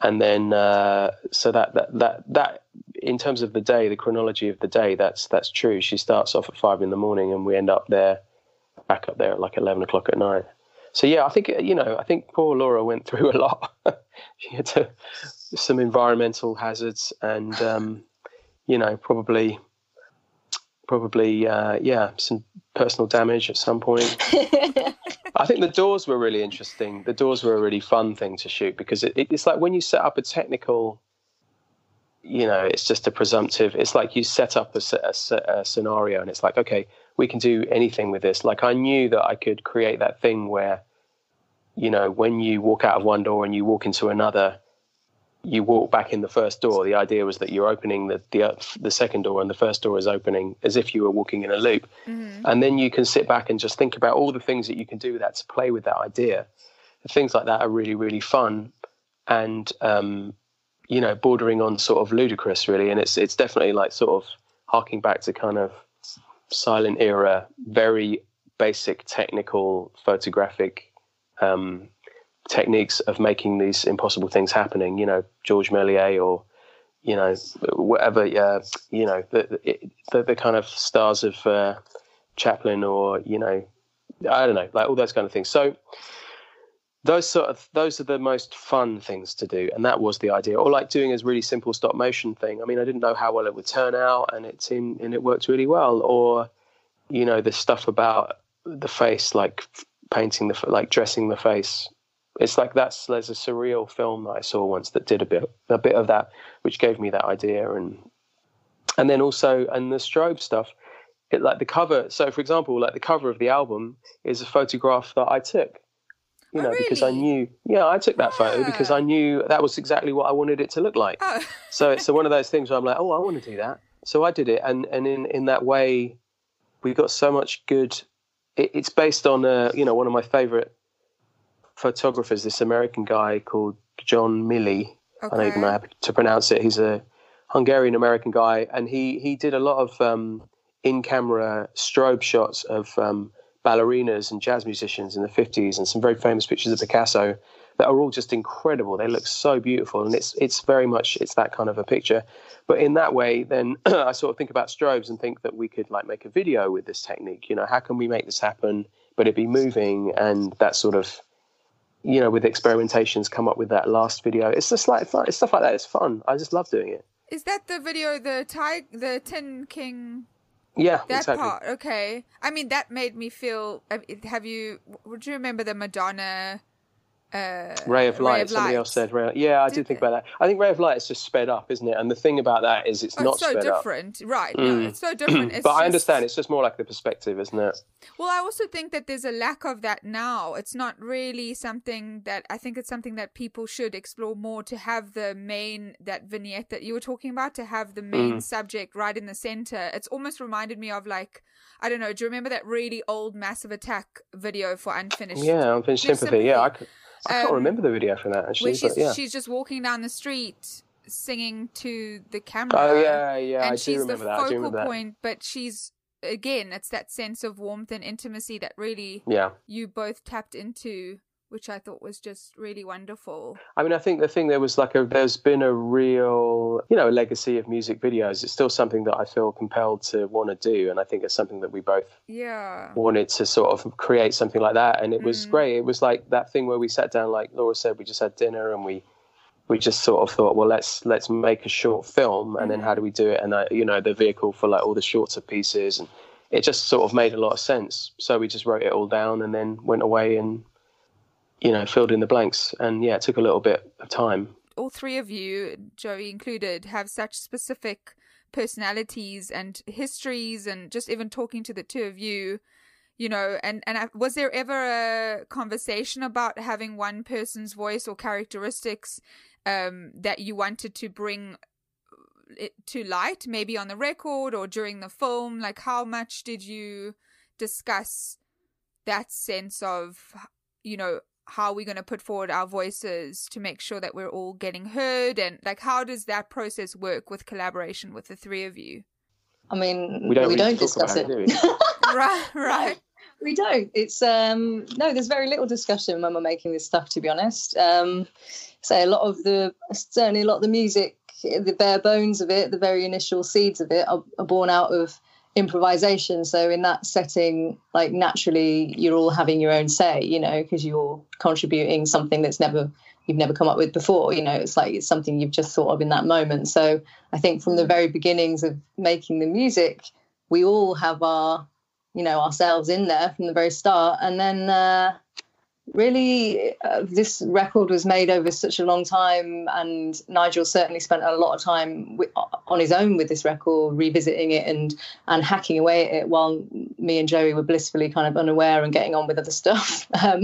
and then uh, so that, that that that in terms of the day, the chronology of the day, that's that's true. She starts off at five in the morning, and we end up there, back up there at like eleven o'clock at night. So yeah, I think you know, I think poor Laura went <laughs> through a lot. she had to, some environmental hazards, and um, you know, probably probably uh, yeah, some personal damage at some point. <laughs> I think the doors were really interesting. The doors were a really fun thing to shoot because it, it, it's like when you set up a technical, you know, it's just a presumptive. It's like you set up a, a, a scenario and it's like, okay, we can do anything with this. Like I knew that I could create that thing where, you know, when you walk out of one door and you walk into another, you walk back in the first door. The idea was that you're opening the the, the second door and the first door is opening as if you were walking in a loop, mm-hmm. and then you can sit back and just think about all the things that you can do with that to play with that idea. things like that are really really fun, and um, you know bordering on sort of ludicrous really. And it's it's definitely like sort of harking back to kind of silent era, very basic technical photographic um, techniques of making these impossible things happening. You know, George Méliès or you know whatever. Yeah, you know the the, the kind of stars of uh, Chaplin or you know I don't know like all those kind of things. So those sort of those are the most fun things to do and that was the idea. Or like doing a really simple stop motion thing. I mean i didn't know how well it would turn out and it seemed and it worked really well. Or you know the stuff about the face like painting the like dressing the face. It's like that's there's a surreal film that i saw once that did a bit a bit of that which gave me that idea. And and then also and the strobe stuff it like the cover so for example like the cover of the album is a photograph that i took you Oh, know, because I knew, yeah, I took that photo because Ah. I knew that was exactly what I wanted it to look like. Oh. So it's one of those things where I'm like, oh, I want to do that. So I did it, and and in in that way, we got so much good. It, it's based on, uh, you know, one of my favorite photographers, this American guy called Gjon Mili. I don't even know how to pronounce it. He's a Hungarian American guy, and he he did a lot of um, in camera strobe shots of um, ballerinas and jazz musicians in the 50s, and some very famous pictures of Picasso that are all just incredible. They look so beautiful, and it's it's very much it's that kind of a picture. But in that way, then <clears throat> I sort of think about strobes and think that we could like make a video with this technique. You know, how can we make this happen, but it be moving and that sort of you know, with experimentations, come up with that last video. It's just like fun. It's stuff like that. It's fun. I just love doing it. Is that the video, the Tig, the Tin King? Yeah, That exactly. part, okay. I mean, that made me feel. Have you? Would you remember the Madonna? Uh, Ray of Light. of somebody Light? else said. Ray, yeah, I Did did think about that. I think Ray of Light is just sped up, isn't it? And the thing about that is it's Oh, not it's so sped up. different, right? No, Mm. it's so <clears throat> different. It's but I understand. It's just more like the perspective, isn't it? Well, I also think that there's a lack of that now. It's not really something that I think it's something that people should explore more to have the main that vignette that you were talking about to have the main Mm. subject right in the center. It's almost reminded me of like I don't know. Do you remember that really old Massive Attack video for Unfinished? Yeah, unfinished Finished sympathy. Yeah, I, Sympathy. I can't Um, remember the video from that actually. She's yeah. she's just walking down the street singing to the camera. Oh yeah, yeah. and I she's do remember the that. Focal point, but she's again, it's that sense of warmth and intimacy that really Yeah. you both tapped into, which I thought was just really wonderful. I mean, I think the thing there was like a there's been a real you know legacy of music videos. It's still something that I feel compelled to want to do, and I think it's something that we both Yeah. wanted to sort of create something like that. And it was Mm. great. It was like that thing where we sat down, like Laura said, we just had dinner and we we just sort of thought, well, let's let's make a short film, and then how do we do it? And I, you know, the vehicle for like all the shorter pieces, and it just sort of made a lot of sense. So we just wrote it all down, and then went away and you know filled in the blanks. And yeah, it took a little bit of time. All three of you, Joey included, have such specific personalities and histories, and just even talking to the two of you, you know, and and I, was there ever a conversation about having one person's voice or characteristics um, that you wanted to bring it to light, maybe on the record or during the film? Like, how much did you discuss that sense of, you know, how are we're going to put forward our voices to make sure that we're all getting heard? And, like, how does that process work with collaboration with the three of you? I mean, We don't we really talk discuss it. it, do <laughs> right, right. we don't. It's um no, there's very little discussion when we're making this stuff. To be honest, um, so a lot of the certainly a lot of the music, the bare bones of it, the very initial seeds of it, are, are born out of improvisation. So in that setting, like naturally, you're all having your own say, you know, because you're contributing something that's never you've never come up with before. You know, it's like it's something you've just thought of in that moment. So I think from the very beginnings of making the music, we all have our you know ourselves in there from the very start and then uh, really uh, this record was made over such a long time and nigel certainly spent a lot of time on his own with this record revisiting it and and hacking away at it while me and joey were blissfully kind of unaware and getting on with other stuff <laughs> um,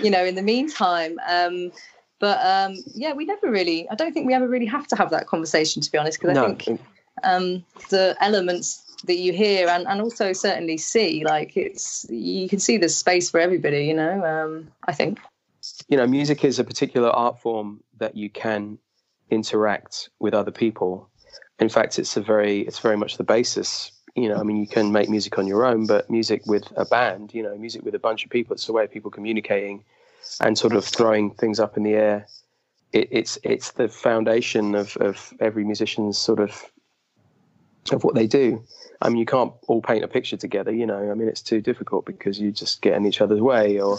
you know in the meantime um, but um, yeah we never really i don't think we ever really have to have that conversation to be honest because i no, think um, the elements that you hear and, and also certainly see like it's you can see there's space for everybody you know um, i think you know, music is a particular art form that you can interact with other people. In fact, it's a very, it's very much the basis. You know, I mean, you can make music on your own, but music with a band, you know, music with a bunch of people, it's a way of people communicating and sort of throwing things up in the air. It, it's it's the foundation of, of every musician's sort of of what they do. I mean, you can't all paint a picture together, you know. I mean, it's too difficult because you just get in each other's way. Or,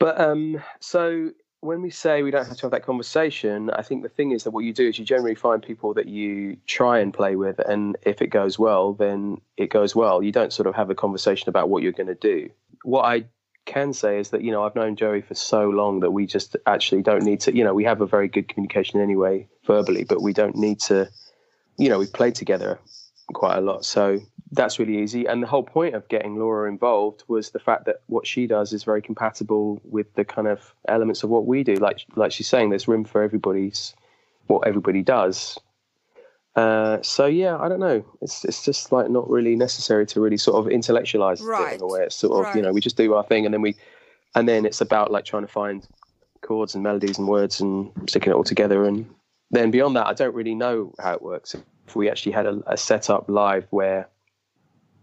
but um, so when we say we don't have to have that conversation, I think the thing is that what you do is you generally find people that you try and play with, and if it goes well, then it goes well. You don't sort of have a conversation about what you're going to do. What I can say is that you know I've known Joey for so long that we just actually don't need to. You know, we have a very good communication anyway verbally, but we don't need to. You know, we've played together quite a lot. So that's really easy. And the whole point of getting Laura involved was the fact that what she does is very compatible with the kind of elements of what we do. Like like she's saying, there's room for everybody's what everybody does. Uh, so yeah, I don't know. It's it's just like not really necessary to really sort of intellectualize right. it in a way. It's sort of right. you know we just do our thing and then we and then it's about like trying to find chords and melodies and words and sticking it all together and then beyond that, I don't really know how it works. We actually had a, a setup live where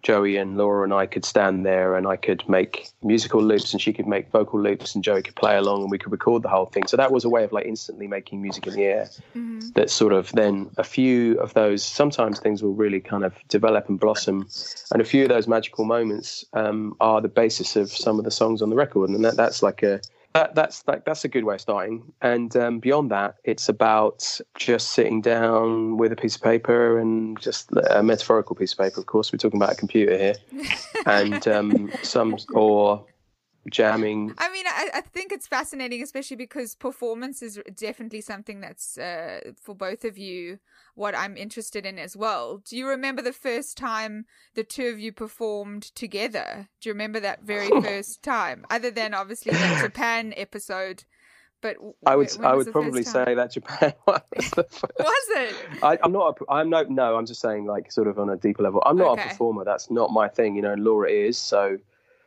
Joey and Laura and I could stand there and I could make musical loops and she could make vocal loops and Joey could play along and we could record the whole thing. So that was a way of like instantly making music in the air. Mm-hmm. That sort of then a few of those, sometimes things will really kind of develop and blossom. And a few of those magical moments um, are the basis of some of the songs on the record. And that, that's like a, that, that's like that's a good way of starting. And um, beyond that, it's about just sitting down with a piece of paper and just a metaphorical piece of paper. Of course, we're talking about a computer here, <laughs> and um, some or jamming. I mean, I, I think it's fascinating, especially because performance is definitely something that's uh, for both of you what I'm interested in as well. Do you remember the first time the two of you performed together? Do you remember that very <laughs> first time? Other than obviously the <laughs> Japan episode, but I would I would probably say that Japan <laughs> was the first. Was it? I, I'm not. A, I'm no. No. I'm just saying, like, sort of on a deeper level. I'm not Okay. a performer. That's not my thing. You know, Laura is. So,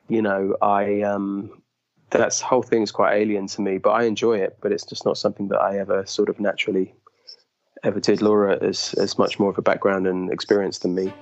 you know, I um, that's whole thing is quite alien to me. But I enjoy it. But it's just not something that I ever sort of naturally ever did. Laura is is much more of a background and experience than me.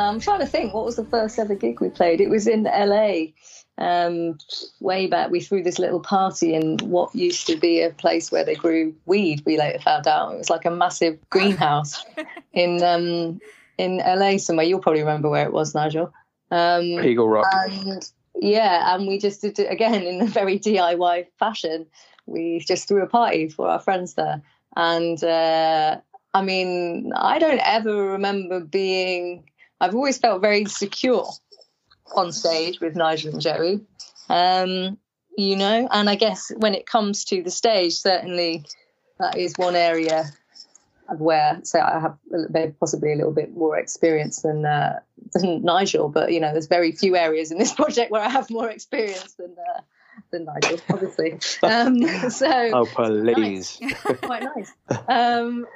I'm trying to think what was the first ever gig we played. It was in LA. Um, way back, we threw this little party in what used to be a place where they grew weed. We later found out it was like a massive <laughs> greenhouse in um, in LA somewhere. You'll probably remember where it was, Nigel. Um, Eagle Rock. and yeah, and we just did it again in a very DIY fashion. We just threw a party for our friends there, and uh, I mean, I don't ever remember being. I've always felt very secure on stage with Nigel and Joey, um, you know. And I guess when it comes to the stage, certainly that is one area where so I have bit- possibly a little bit more experience than uh, <laughs> than Nigel, but you know, there's very few areas in this <laughs> project where I have more experience than uh, than Nigel, obviously. <laughs> Um, so Oh, please. quite nice. Um,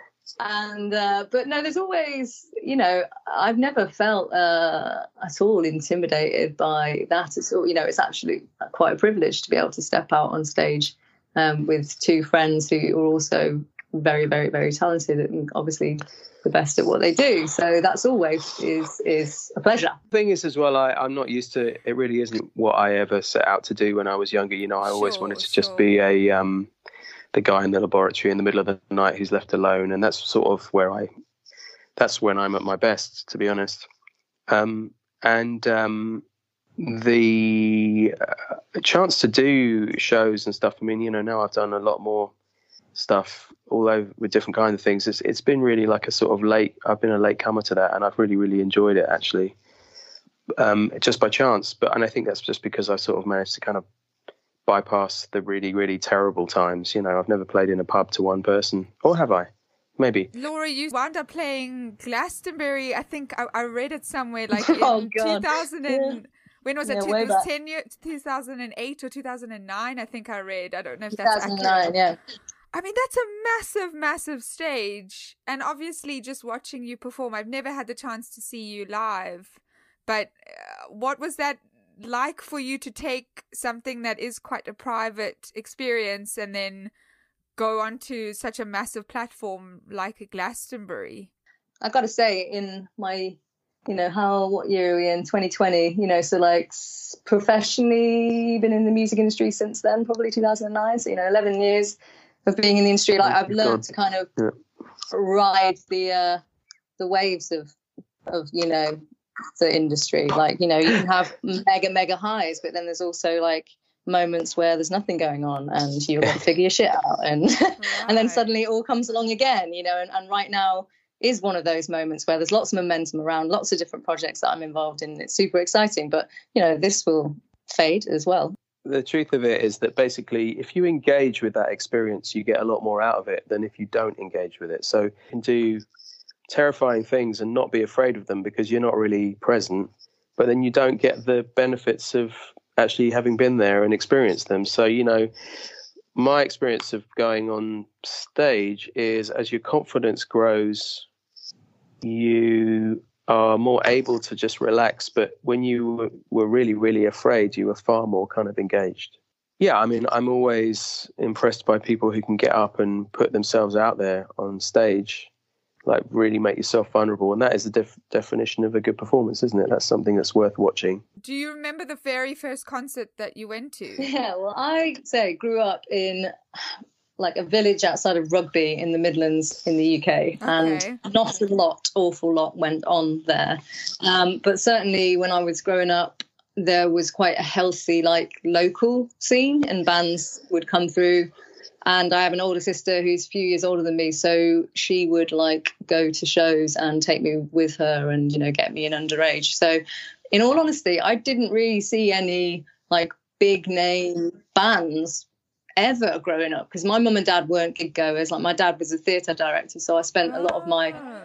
and uh, but no, there's always, you know, I've never felt uh, at all intimidated by that. It's all, you know, it's actually quite a privilege to be able to step out on stage um, with two friends who are also very, very, very talented and obviously the best at what they do. So that's always is is a pleasure. the thing is as well I, i'm not used to it really isn't what i ever set out to do when i was younger you know i always Sure, wanted to just be a um the guy in the laboratory in the middle of the night who's left alone and that's sort of where i that's when i'm at my best to be honest um and um the uh, chance to do shows and stuff i mean you know now i've done a lot more stuff all over with different kinds of things it's, it's been really like a sort of late i've been a late comer to that and i've really really enjoyed it actually um, just by chance. But and I think that's just because I sort of managed to kind of bypass the really really terrible times. You know, I've never played in a pub to one person, or have I? Maybe. Laura, you wound up playing Glastonbury. I think I, I read it somewhere like <laughs> in Oh, 2000 and when was it? Yeah, Two- it was 10 years, 2008 or 2009. I think I read. I don't know if that's 2009, accurate. yeah. I mean, that's a massive, massive stage. And obviously, just watching you perform, I've never had the chance to see you live. But uh, what was that like for you to take something that is quite a private experience and then go onto such a massive platform like a Glastonbury? I got to say, in my, you know, how what year are we in? 2020. You know, so like professionally, been in the music industry since then, probably 2009. So you know, 11 years of being in the industry. Like I've learned to kind of Yeah. ride the uh, the waves of of you know the industry. Like you know, you can have <laughs> mega mega highs, but then there's also like moments where there's nothing going on and you've got to figure your shit out and <laughs> and then suddenly it all comes along again you know and, and right now is one of those moments where there's lots of momentum around lots of different projects that i'm involved in it's super exciting but you know this will fade as well The truth of it is that basically, if you engage with that experience, you get a lot more out of it than if you don't engage with it. So you can do terrifying things and not be afraid of them because you're not really present, but then you don't get the benefits of actually having been there and experienced them. So, you know, my experience of going on stage is as your confidence grows, you are more able to just relax. But when you were- really, really afraid, you were far more kind of engaged. Yeah, I mean, I'm always impressed by people who can get up and put themselves out there on stage, like really make yourself vulnerable. And that is the def- definition of a good performance, isn't it? That's something that's worth watching. Do you remember the very first concert that you went to? <laughs> yeah well i say grew up in like a village outside of rugby in the midlands in the uk Okay. and not a lot awful lot went on there um, but certainly when i was growing up there was quite a healthy like local scene and bands would come through and i have an older sister who's a few years older than me so she would like go to shows and take me with her and you know get me in underage so in all honesty i didn't really see any like big name bands ever growing up because my mum and dad weren't gig goers like my dad was a theatre director so i spent a lot of my Ah.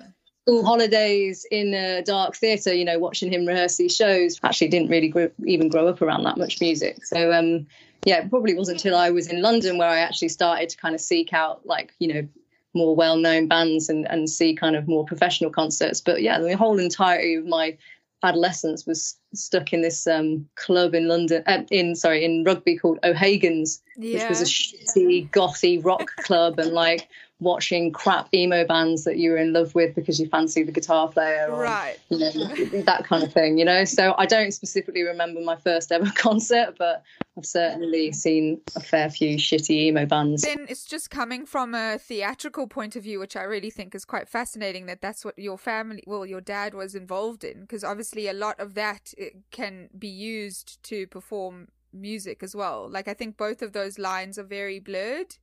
School holidays in a dark theatre, you know, watching him rehearse these shows. Actually, didn't really grow, even grow up around that much music. So, um, yeah, it probably wasn't until I was in London where I actually started to kind of seek out, like, you know, more well-known bands and, and see kind of more professional concerts. But yeah, the whole entirety of my adolescence was stuck in this um, club in London, uh, in sorry, in rugby called O'Hagan's, which was a shitty gothy rock club, and like watching crap emo bands that you were in love with because you fancy the guitar player, or, Right. You know <laughs> that kind of thing. You know, so I don't specifically remember my first ever <laughs> concert, but I've certainly seen a fair few shitty emo bands. Then it's just coming from a theatrical point of view, which I really think is quite fascinating that that's what your family, well, your dad was involved in, because obviously a lot of that can be used to perform music as well. Like I think both of those lines are very blurred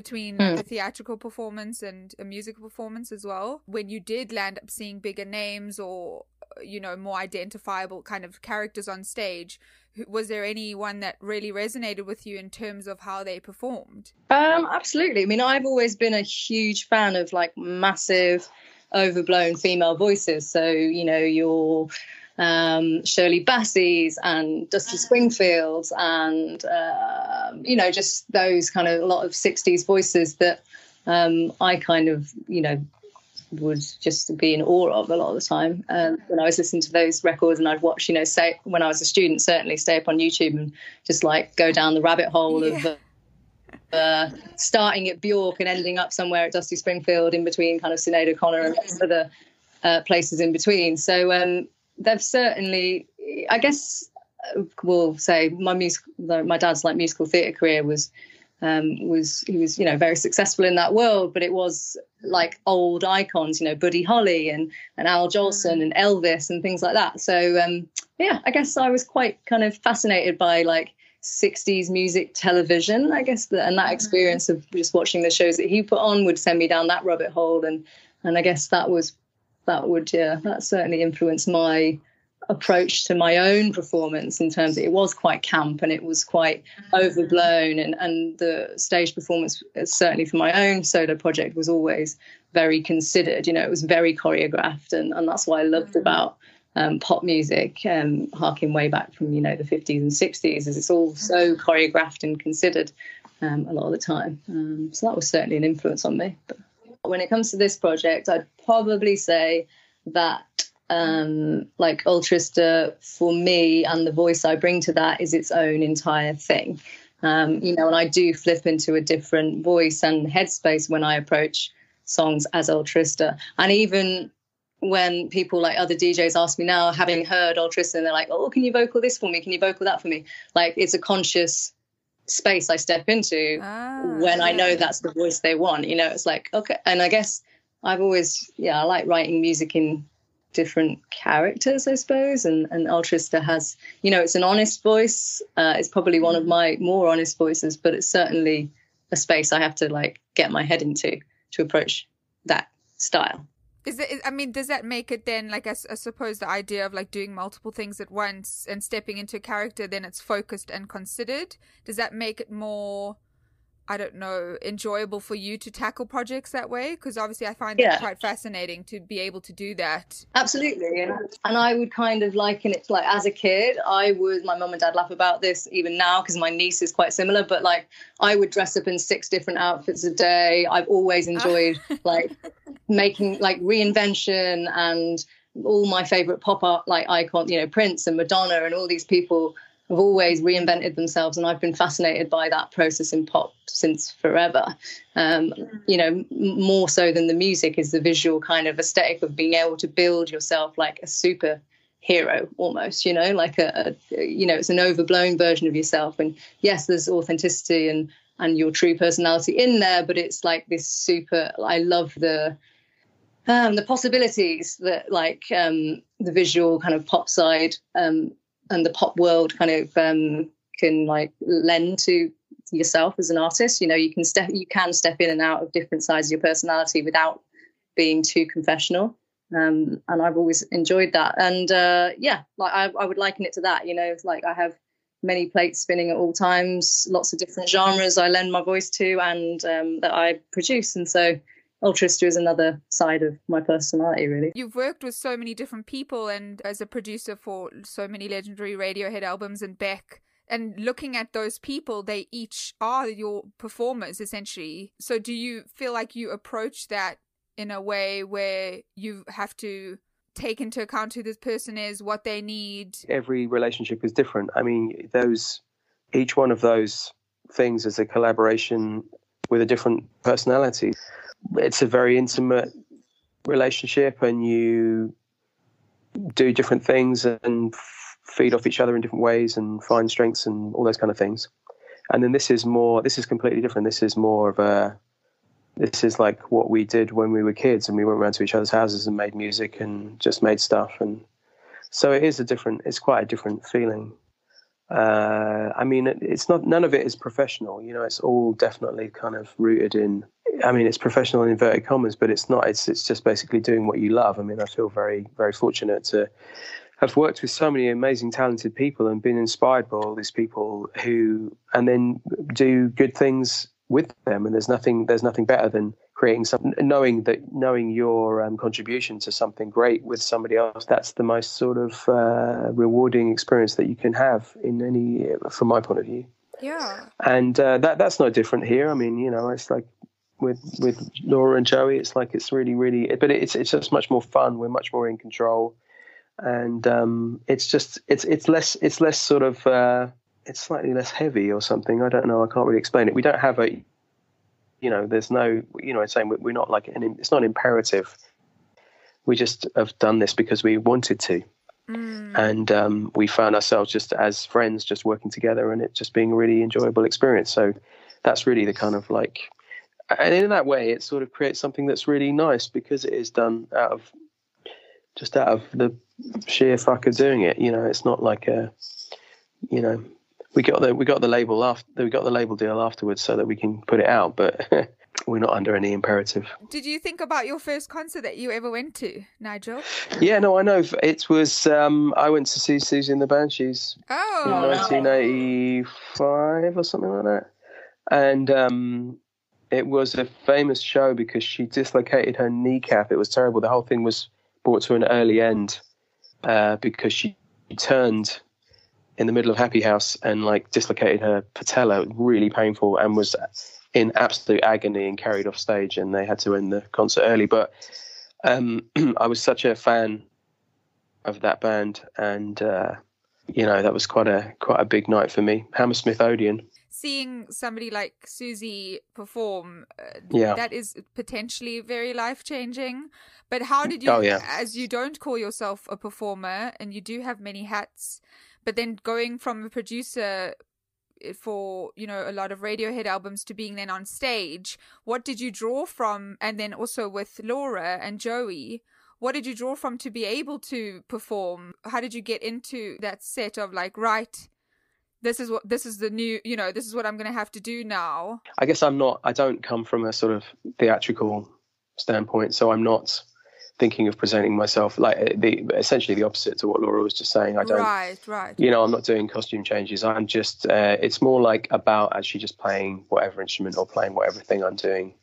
between Mm. the theatrical performance and a musical performance as well. When you did land up seeing bigger names or uh, you know more identifiable kind of characters on stage, was there anyone that really resonated with you in terms of how they performed? Um, absolutely. I mean, I've always been a huge fan of like massive, overblown female voices. So, you know, your um, Shirley Bassey's and Dusty Springfield's and, um, you know, just those kind of a lot of 60s voices that um, I kind of, you know, would just be in awe of a lot of the time. Um, when I was listening to those records and I'd watch, you know, say when I was a student, certainly stay up on YouTube and just like go down the rabbit hole of uh, uh, starting at Bjork and ending up somewhere at Dusty Springfield in between kind of Sinead O'Connor and other uh, places in between. So um, they've certainly, I guess, we'll say my music, my dad's like musical theatre career was um, was he was you know very successful in that world, but it was like old icons, you know, Buddy Holly and and Al Jolson and Elvis and things like that. So um, yeah, I guess I was quite kind of fascinated by like 60s music television, I guess, and that experience of just watching the shows that he put on would send me down that rabbit hole, and and I guess that was that would yeah that certainly influenced my approach to my own performance in terms of it was quite camp and it was quite overblown and and the stage performance uh, certainly for my own solo project was always very considered you know it was very choreographed and and that's what I loved about um, pop music um, harking way back from you know the 50s and 60s is it's all so choreographed and considered um, a lot of the time. Um, so that was certainly an influence on me but when it comes to this project I'd probably say that um, like Ultraísta for me and the voice I bring to that is its own entire thing. Um, you know, and I do flip into a different voice and headspace when I approach songs as Ultraísta. And even when people like other DJs ask me now, having heard Ultraísta, and they're like, oh, can you vocal this for me? Can you vocal that for me? Like it's a conscious space I step into Ah, when I know that's the voice they want. You know, it's like, okay. And I guess I've always, yeah, I like writing music in different characters, I suppose. And, and Ultraísta has, you know, it's an honest voice. Uh, it's probably one of my more honest voices, but it's certainly a space I have to like get my head into to approach that style. Is it? I mean, does that make it then like I suppose the idea of like doing multiple things at once and stepping into a character, then it's focused and considered. Does that make it more? I don't know, enjoyable for you to tackle projects that way? Because obviously, I find Yeah. it quite fascinating to be able to do that. Absolutely. And, and I would kind of liken it to like as a kid, I would, my mum and dad laugh about this even now because my niece is quite similar, but like I would dress up in six different outfits a day. I've always enjoyed <laughs> like making like reinvention and all my favorite pop art like icon, you know, Prince and Madonna and all these people have always reinvented themselves and I've been fascinated by that process in pop since forever. Um, you know, m- more so than the music is the visual kind of aesthetic of being able to build yourself like a super hero almost you know like a, a you know it's an overblown version of yourself and yes there's authenticity and and your true personality in there but it's like this super i love the um the possibilities that like um the visual kind of pop side um and the pop world kind of um can like lend to yourself as an artist you know you can step you can step in and out of different sides of your personality without being too confessional um, and I've always enjoyed that. And uh, yeah, like I, I would liken it to that. You know, like I have many plates spinning at all times, lots of different genres I lend my voice to, and um, that I produce. And so, Ultraísta is another side of my personality, really. You've worked with so many different people and as a producer for so many legendary Radiohead albums and Beck. And looking at those people, they each are your performers essentially. So, do you feel like you approach that in a way where you have to take into account who this person is, what they need? every relationship is different. I mean, those each one of those things is a collaboration with a different personality. It's a very intimate relationship, and you do different things and feed off each other in different ways and find strengths and all those kind of things. And then this is more. This is completely different. This is more of a. This is like what we did when we were kids, and we went around to each other's houses and made music and just made stuff and so it is a different it's quite a different feeling uh, i mean it, it's not none of it is professional you know it's all definitely kind of rooted in i mean it's professional in inverted commas but it's not it's it's just basically doing what you love. I mean i feel very very fortunate to have worked with so many amazing talented people and been inspired by all these people who and then do good things with them. And there's nothing there's nothing better than creating something knowing that knowing your um, contribution to something great with somebody else. That's the most sort of uh, rewarding experience that you can have in any from my point of view. Yeah. and uh, that that's no different here. I mean you know it's like with with laura and joey it's like it's really really but it's it's just much more fun we're much more in control and um, it's just it's it's less it's less sort of uh, it's slightly less heavy or something. I don't know. I can't really explain it. We don't have a, you know, there's no, you know, it's saying we're not like an. It's not imperative. We just have done this because we wanted to, and um, we found ourselves just as friends, just working together, and it just being a really enjoyable experience. So that's really the kind of like, and in that way, it sort of creates something that's really nice because it is done out of just out of the sheer fuck of doing it. You know, it's not like a, you know, we got the we got the label after we got the label deal afterwards so that we can put it out, but <laughs> we're not under any imperative. Did you think about your first concert that you ever went to, Nigel? Yeah, no, I know. It was um, I went to see Siouxsie and the Banshees in Oh, 1985 or something like that, and um, it was a famous show because she dislocated her kneecap. It was terrible. The whole thing was brought to an early end uh, because she turned in the middle of Happy House and like dislocated her patella, really painful, and was in absolute agony and carried off stage. And they had to end the concert early. But um, <clears throat> I was such a fan of that band, and uh, you know that was quite a quite a big night for me. Hammersmith Odeon. Seeing somebody like Siouxsie perform, uh, Yeah. that is potentially very life changing. But how did you, Oh, yeah. as you don't call yourself a performer and you do have many hats, but then going from a producer eh, for you know a lot of Radiohead albums to being then on stage, what did you draw from? And then also with Laura and Joey. What did you draw from to be able to perform? How did you get into that set of like, right, this is what this is the new you know this is what i'm gonna have to do now I guess I'm not. I don't come from a sort of theatrical standpoint, so I'm not thinking of presenting myself like uh, the essentially the opposite to what Laura was just saying. I don't. right right You know, I'm not doing costume changes. I'm just. Uh, it's more like about actually just playing whatever instrument or playing whatever thing I'm doing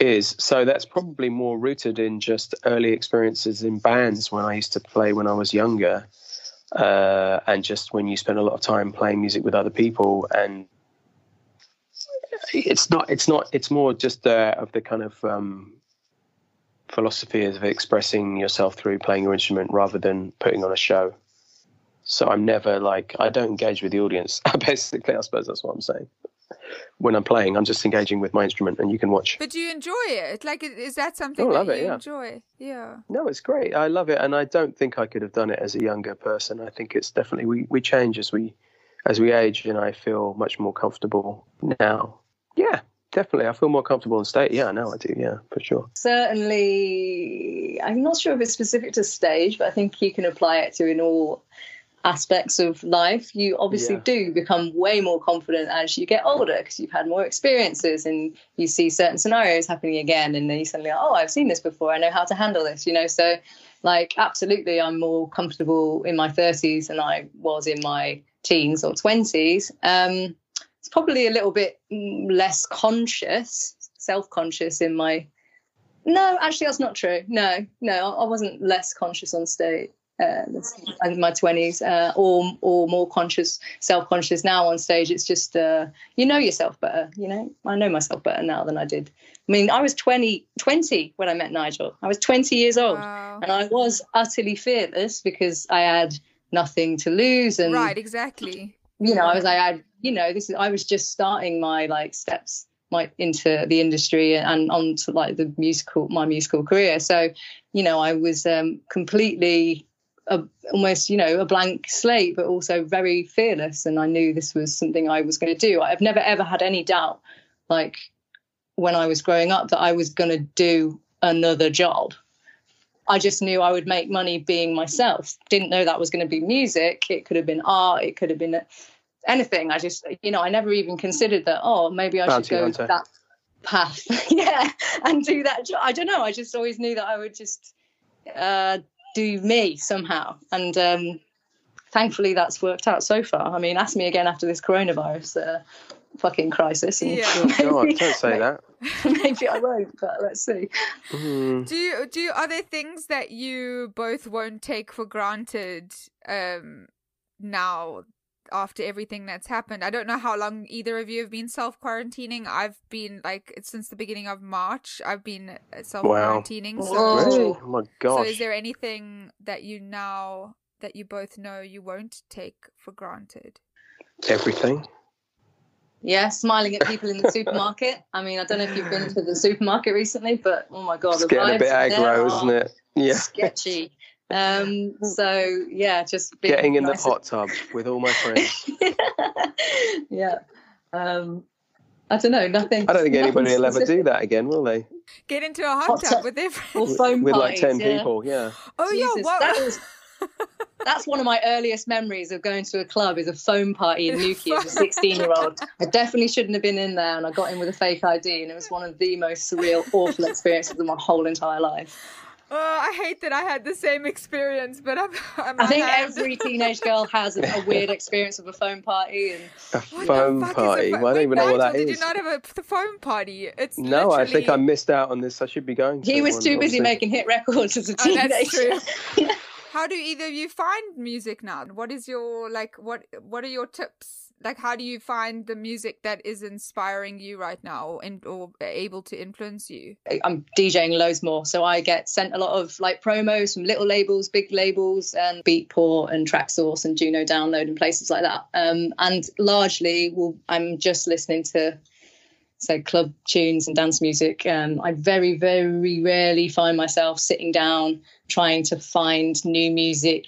is. So that's probably more rooted in just early experiences in bands when I used to play when I was younger, uh, and just when you spend a lot of time playing music with other people. And it's not it's not it's more just uh, of the kind of um, philosophy of expressing yourself through playing your instrument rather than putting on a show. So i'm never like i don't engage with the audience <laughs> basically i suppose that's what i'm saying when i'm playing i'm just engaging with my instrument and you can watch. But do you enjoy it? Like is that something Oh, that love it, you yeah. enjoy? Yeah. No it's great. I love it. And i don't think i could have done it as a younger person. I think it's definitely we, we change as we as we age and i feel much more comfortable now. Yeah definitely. I feel more comfortable on stage yeah now i do. Yeah for sure. Certainly i'm not sure if it's specific to stage but i think you can apply it to in all aspects of life you obviously Yeah. do become way more confident as you get older because you've had more experiences and you see certain scenarios happening again and then you suddenly oh i've seen this before i know how to handle this you know so like absolutely i'm more comfortable in my 30s than i was in my teens or 20s um it's probably a little bit mm, less conscious self-conscious in my no, actually, that's not true. No, no, I wasn't less conscious on stage uh, in my twenties, uh, or or more conscious, self-conscious now on stage. It's just uh, you know yourself better. You know, I know myself better now than I did. I mean, I was 20, 20 when I met Nigel. I was twenty years old, Wow. and I was utterly fearless because I had nothing to lose, and right exactly you know, I was I had, you know, this is I was just starting my like steps my into the industry and onto like the musical my musical career. So, you know, I was um completely a, almost, you know, a blank slate, but also very fearless. And I knew this was something I was going to do. I've never ever had any doubt, like when I was growing up, that I was going to do another job. I just knew I would make money being myself. Didn't know that was going to be music. It could have been art. It could have been anything. I just, you know, I never even considered that. Oh, maybe I Bounty should go hunter. that path, <laughs> yeah, and do that. job. I don't know. I just always knew that I would just uh, do me somehow, and um, thankfully that's worked out so far. I mean, ask me again after this coronavirus uh, fucking crisis. And Yeah. oh god don't say that <laughs> maybe I won't, but let's see. Mm. do you do you, are there things that you both won't take for granted um now after everything that's happened i don't know how long either of you have been self quarantining i've been like since the beginning of march i've been uh, self quarantining so oh, really oh my gosh! so is there anything that you now that you both know you won't take for granted Everything. Yeah, smiling at people in the supermarket. I mean, I don't know if you've been to the supermarket recently, but oh my god, It's the getting a bit aggro, isn't it? Yeah. Sketchy. Um, <laughs> so yeah, just being Getting in the nice- hot tub with all my friends. <laughs> yeah. Um, I don't know. Nothing. I don't think anybody will ever do <laughs> that again, will they? Get into a hot Hot tub tub. with their Or friends. foam With like 10 yeah. people, yeah. Oh yeah, what? that was- That's one of my earliest memories of going to a club is a foam party in Newquay as a 16 year old. I definitely shouldn't have been in there and I got in with a fake ID and it was one of the most surreal, awful experiences of my whole entire life. Oh, I hate that I had the same experience, but I'm. I'm I think had- every teenage girl has a, a weird experience of a foam party and A What the foam fuck a party. fo- Well, I don't even know what Nigel, that Did is. you not have a p- foam party? It's No, I think I missed out on this. I should be going. he was one, too busy obviously. making hit records as a Oh, that's teenager. true. <laughs> How do either of you find music now? What is your like? What What are your tips? Like, how do you find the music that is inspiring you right now and or able to influence you? I'm DJing loads more, so I get sent a lot of like promos from little labels, big labels, and Beatport and Traxsource and Juno Download and places like that. Um, and largely, well, I'm just listening to say club tunes and dance music. Um, I very, very rarely find myself sitting down trying to find new music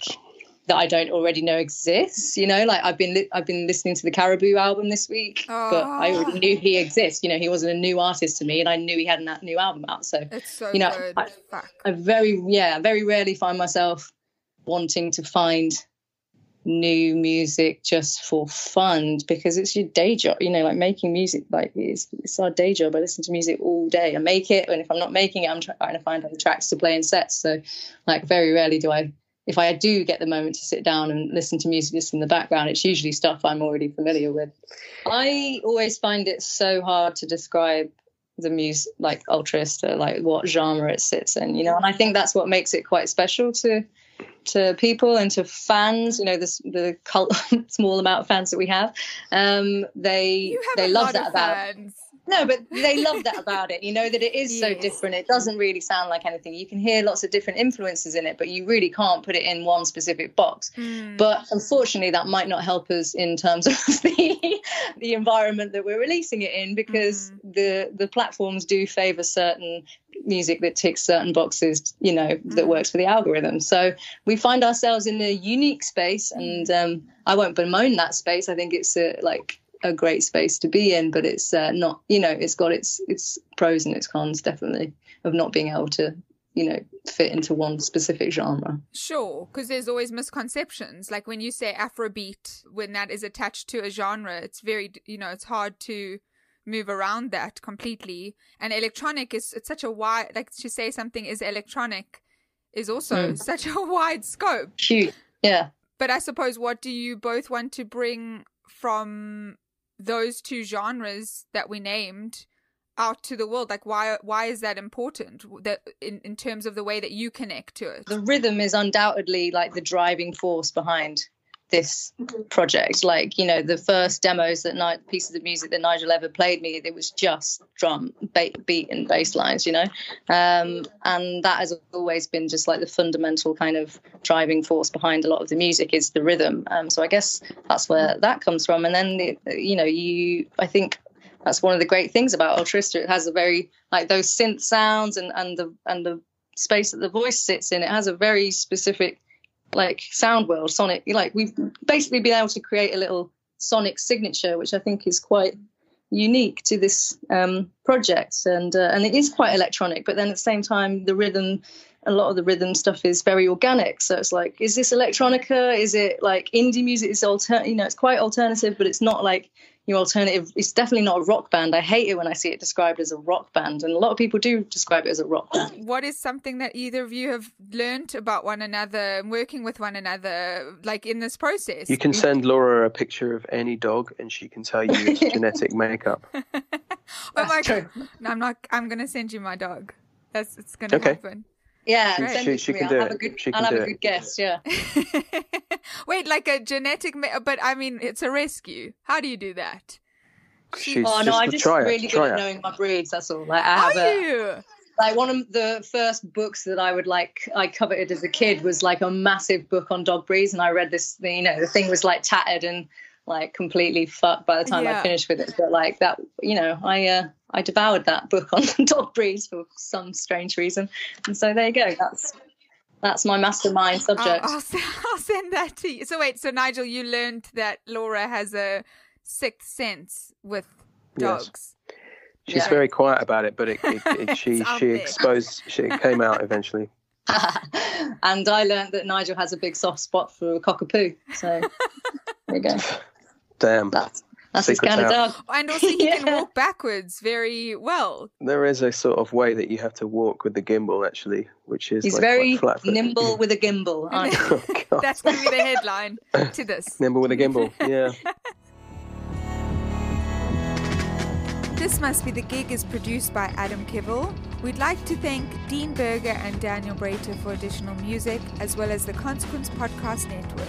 that I don't already know exists. You know, like I've been li- I've been listening to the Caribou album this week, but I already ah. knew he exists. You know, he wasn't a new artist to me, and I knew he had a new album out. So It's so You know. I- I very yeah, very rarely find myself wanting to find new music just for fun because it's your day job. You know, like making music, like it's it's our day job. I listen to music all day. I make it, and if I'm not making it, I'm trying to find other tracks to play in sets. So, like, very rarely do I. If I do get the moment to sit down and listen to music just in the background, it's usually stuff I'm already familiar with. I always find it so hard to describe the music, like Ultraísta, like what genre it sits in, you know. And I think that's what makes it quite special to to people and to fans. You know, this the cult, <laughs> small amount of fans that we have. Um, they have they love that about fans. No, but they love that about it. You know that it is so Yes. different. It doesn't really sound like anything. You can hear lots of different influences in it, but you really can't put it in one specific box. Mm. But unfortunately, that might not help us in terms of <laughs> the the environment that we're releasing it in, because the the platforms do favour certain music that ticks certain boxes. You know that Mm. works for the algorithm. So we find ourselves in a unique space, and um, I won't bemoan that space. I think it's a, like a great space to be in, but it's uh, not. You know, it's got its its pros and its cons definitely of not being able to you know fit into one specific genre. Sure, because there's always misconceptions. Like when you say Afrobeat, when that is attached to a genre, it's very, you know, it's hard to move around that completely. And electronic is it's such a wide, like to say something is electronic is also Mm. <laughs> such a wide scope. Cute, yeah. But I suppose what do you both want to bring from those two genres that we named out to the world? Like why why is that important? That in, in terms of the way that you connect to it. the rhythm is undoubtedly like the driving force behind this project. Like you know the first demos that night pieces of music that nigel ever played me it was just drum beat and bass lines you know? Um, and that has always been just like the fundamental kind of driving force behind a lot of the music is the rhythm. Um, so i guess that's where that comes from. And then the, you know you i think that's one of the great things about Ultraísta. It has a very like those synth sounds and and the and the space that the voice sits in. It has a very specific like sound world, sonic. Like we've basically been able to create a little sonic signature, which I think is quite unique to this um, project. And uh, and it is quite electronic, but then at the same time, the rhythm. A lot of the rhythm stuff is very organic, so it's like, is this electronica? Is it like indie music? Is alter, you know, it's quite alternative, but it's not like your alternative. It's definitely not a rock band. I hate it when I see it described as a rock band, and a lot of people do describe it as a rock band. <clears throat> What is something that either of you have learned about one another, and working with one another, like in this process? You can send Laura a picture of any dog, and she can tell you it's <laughs> genetic makeup. <laughs> oh my true. god! No, I'm not. I'm gonna send you my dog. That's it's gonna Okay. happen. Yeah, Great. send She- she me. can I'll do have it. a good. She I'll have do a it. good guess. Yeah. <laughs> Wait, like a genetic, ma- but I mean, it's a rescue. How do you do that? She's oh no, I'm just try it, really good try at it. knowing my breeds. That's all. Like I have Are a, you? like one of the first books that I would like I coveted as a kid was like a massive book on dog breeds, and I read this. You know, the thing was like tattered, and like completely fucked by the time Yeah. I finished with it. But like that, you know, I uh, I devoured that book on dog breeds for some strange reason, and so there you go. That's that's my mastermind I'll, subject. I'll, <laughs> I'll send that to you. So wait, so Nigel, you learned that Laura has a sixth sense with dogs. Yes. dogs. She's Yeah. very quiet about it, but it, it, it, <laughs> she she exposed. She it came out eventually. <laughs> and I learned that Nigel has a big soft spot for a cockapoo. So there you go. Damn. That's that's his kind of out. dog. And also, <laughs> he can walk backwards very well. There is a sort of way that you have to walk with the gimbal, actually, which is He's like very quite flat-footed. nimble with a gimbal. <laughs> aren't? <laughs> Oh, That's going to be the headline to this. nimble with a gimbal. Yeah. This Must Be the Gig is produced by Adam Kivel. We'd like to thank Dean Berger and Daniel Brater for additional music, as well as the Consequence Podcast Network.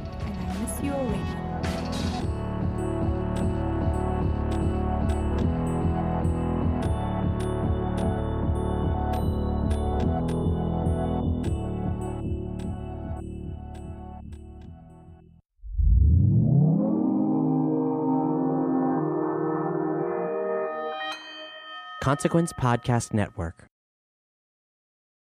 miss you. Consequence Podcast Network.